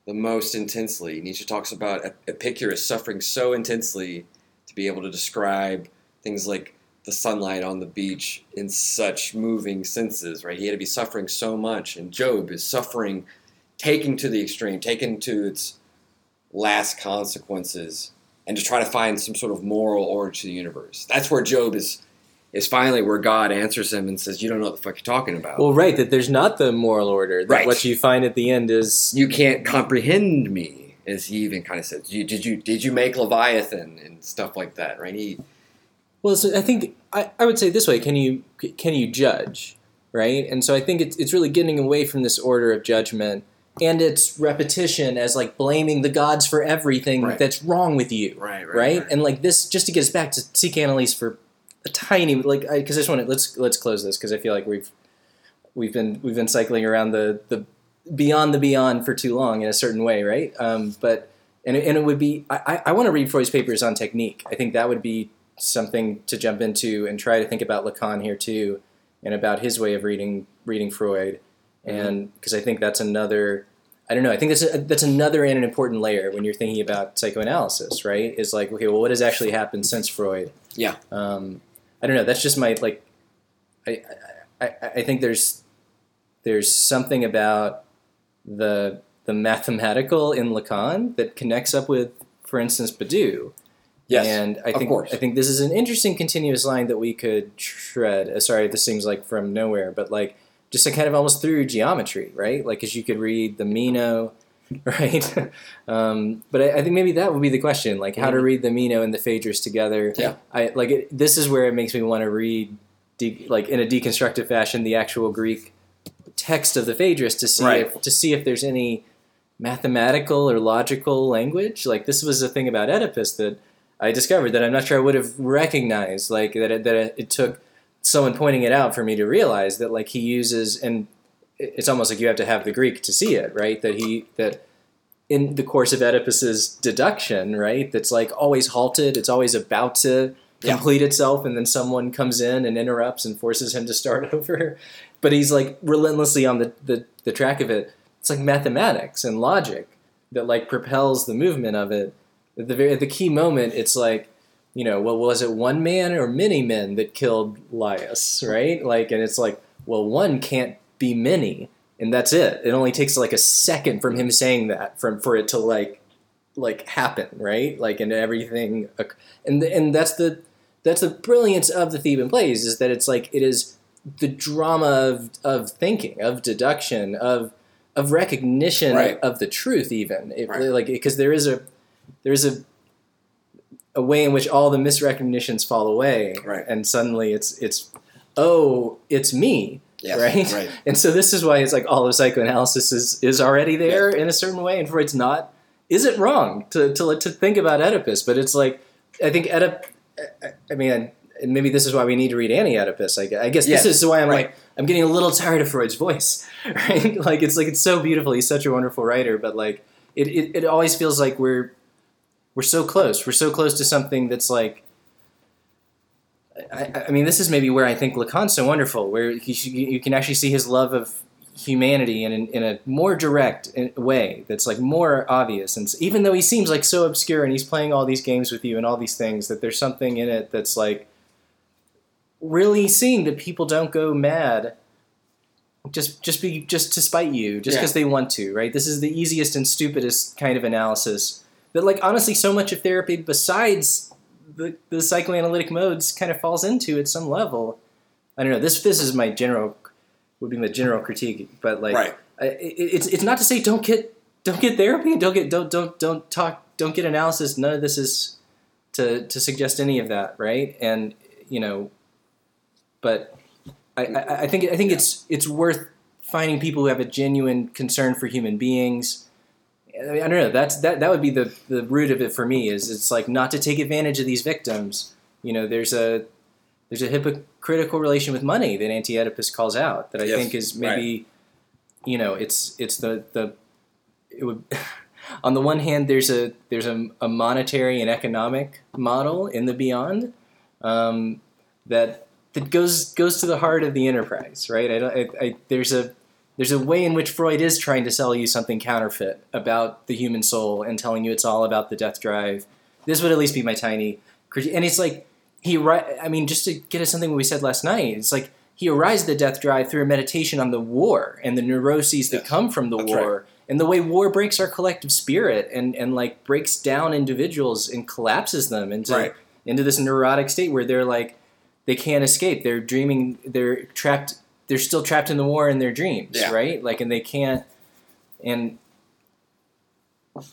the most intensely, Nietzsche talks about Epicurus suffering so intensely to be able to describe things like the sunlight on the beach in such moving senses, right? He had to be suffering so much, and Job is suffering, taken to the extreme, taken to its last consequences, and to try to find some sort of moral order to the universe. That's where Job is. Is finally where God answers him and says, "You don't know what the fuck you're talking about. Well, right, that there's not the moral order. That Right. What you find at the end is you can't comprehend me," as he even kind of says. You, did you did you make Leviathan and stuff like that? Right? He Well, so I think I, I would say this way: can you can you judge, right? And so I think it's it's really getting away from this order of judgment and its repetition as like blaming the gods for everything Right. that's wrong with you, right, right? And like this, just to get us back to psychoanalysis for a tiny like because I, just want to let's let's close this because I feel like we've we've been we've been cycling around the the beyond the beyond for too long in a certain way, right? Um, but and it, and it would be I, I- I want to read Freud's papers on technique. I think that would be something to jump into and try to think about Lacan here too, and about his way of reading reading Freud, and because I think that's another. I don't know. I think that's a, that's another and an important layer when you're thinking about psychoanalysis, right? Is like, okay, well, what has actually happened since Freud? Yeah. Um, I don't know. That's just my like. I, I I think there's there's something about the the mathematical in Lacan that connects up with, for instance, Badiou. Yes, and I think. I think this is an interesting continuous line that we could shred. Uh, sorry, this seems like from nowhere, but like just a kind of almost through geometry, right? Like, as you could read the Meno, right? um, but I, I think maybe that would be the question, like how to read the Meno and the Phaedrus together. Mm-hmm. Yeah. I like it, this is where it makes me want to read, de- like in a deconstructive fashion, the actual Greek text of the Phaedrus to see Right. if, to see if there's any mathematical or logical language. Like this was a thing about Oedipus that I discovered that I'm not sure I would have recognized. Like that it, that it took someone pointing it out for me to realize that like he uses and it's almost like you have to have the Greek to see it, right? That he that in the course of Oedipus's deduction, right? That's like always halted. It's always about to Yeah. complete itself, and then someone comes in and interrupts and forces him to start over. But he's like relentlessly on the, the, the track of it. It's like mathematics and logic that like propels the movement of it. At the very at the key moment, it's like, you know, well, was it one man or many men that killed Laius, right? Like, and it's like, well, one can't be many, and that's it. It only takes like a second from him saying that from for it to like like happen, right? Like, and everything, and and that's the that's the brilliance of the Theban plays is that it's like it is the drama of of thinking, of deduction, of of recognition Right. of the truth, even it, Right. like because there is a there is a a way in which all the misrecognitions fall away, Right. and suddenly it's it's oh it's me, Yes, right? right. And so this is why it's like all of psychoanalysis is is already there in a certain way, and Freud's not. Is it wrong to to to think about Oedipus? But it's like I think Oedip. I- mean, and maybe this is why we need to read Anti-Oedipus. I gue- I guess Yes, this is why I'm right. like I'm getting a little tired of Freud's voice, right? like it's like it's so beautiful. He's such a wonderful writer, but like it, it, it always feels like we're we're so close. We're so close to something that's like. I, I mean, this is maybe where I think Lacan's so wonderful, where he, you can actually see his love of humanity in, in, in a more direct uh, way that's like more obvious and even though he seems like so obscure and he's playing all these games with you and all these things that there's something in it that's like really seeing that people don't go mad just just be just to spite you just Yeah. because they want to right this is the easiest and stupidest kind of analysis that like honestly so much of therapy besides the, the psychoanalytic modes kind of falls into at some level i don't know this this is my general would be my general critique but like right. I- it, it's it's not to say don't get don't get therapy don't get don't don't don't talk don't get analysis none of this is to to suggest any of that right and you know but I, I, I think I think it's it's worth finding people who have a genuine concern for human beings. I, mean, I don't know. That's that that would be the the root of it for me. Is it's like not to take advantage of these victims. You know, there's a there's a hypocritical relation with money that Anti-Oedipus calls out that I Yes, think is maybe you know it's it's the the it would. On the one hand, there's a there's a, a monetary and economic model in the beyond um, that that goes goes to the heart of the enterprise, right? I, don't, I, I, there's a there's a way in which Freud is trying to sell you something counterfeit about the human soul and telling you it's all about the death drive. This would at least be my tiny critique. And it's like he, I mean, just to get at something we said last night, it's like he arised the death drive through a meditation on the war and the neuroses that Yes, come from the war. And the way war breaks our collective spirit and, and like breaks down individuals and collapses them into Right. into this neurotic state where they're like they can't escape. They're dreaming. They're trapped. They're still trapped in the war in their dreams, Yeah. right? Like, and they can't. And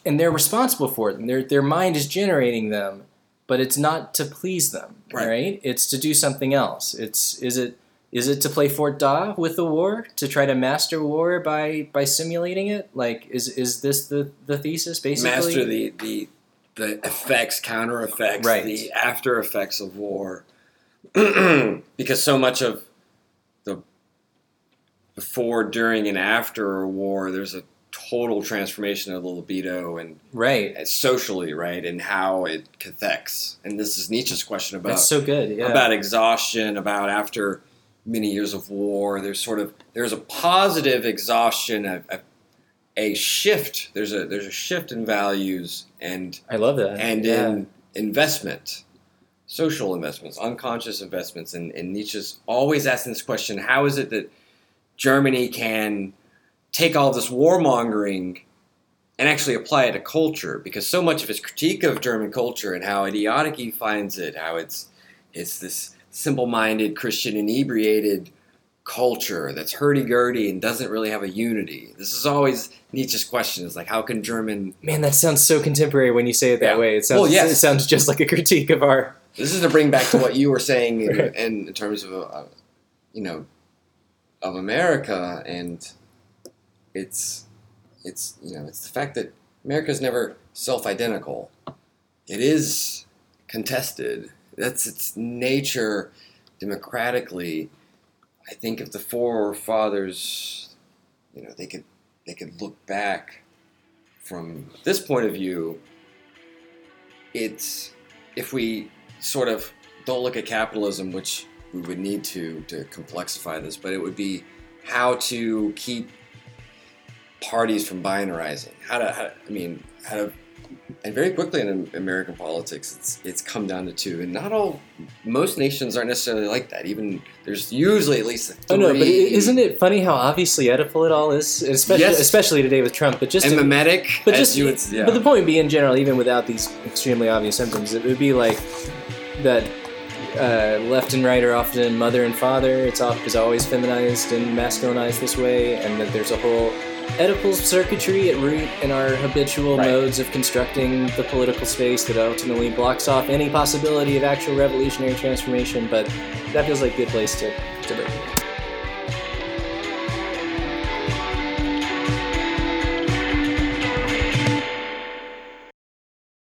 and they're responsible for it. And their their mind is generating them, but it's not to please them, Right. right? It's to do something else. It's is it is it to play Fort Da with the war to try to master war by by simulating it? Like, is is this the the thesis basically? Master the the the effects, counter effects, Right. the after effects of war, because so much of before, during, and after a war, there's a total transformation of the libido and, right. and socially, right, and how it cathects. And this is Nietzsche's question about That's so good. Yeah. about exhaustion, about after many years of war. There's sort of there's a positive exhaustion, a, a, a shift. There's a there's a shift in values and I love that. and yeah. in investment, social investments, unconscious investments. And, and Nietzsche's always asking this question: How is it that Germany can take all this warmongering and actually apply it to culture? Because so much of his critique of German culture and how idiotic he finds it, how it's it's this simple-minded Christian inebriated culture that's hurdy-gurdy and doesn't really have a unity. This is always Nietzsche's question: Is like, how can German Man, that sounds so contemporary when you say it that Yeah. way. It sounds Well, yes. it sounds just like a critique of our This is to bring back to what you were saying in, Right. in, in terms of, uh, you know, of America, and it's, it's you know, it's the fact that America is never self-identical. It is contested. That's its nature, democratically. I think if the forefathers, you know, they could they could look back from this point of view. It's if we sort of don't look at capitalism, which we would need to to complexify this, but it would be how to keep parties from binarizing. How to, how, I mean, how to, and very quickly in American politics, it's it's come down to two, and not all, most nations aren't necessarily like that. Even there's usually at least three. Oh no, but isn't it funny how obviously Oedipal it all is, especially Yes. especially today with Trump. But just and to- mimetic? but just you would, yeah. but the point would be in general, even without these extremely obvious symptoms, it would be like that. Uh, left and right are often mother and father. It's is always feminized and masculinized this way, and that there's a whole Oedipal circuitry at root in our habitual Right. modes of constructing the political space that ultimately blocks off any possibility of actual revolutionary transformation. But that feels like a good place to, to break.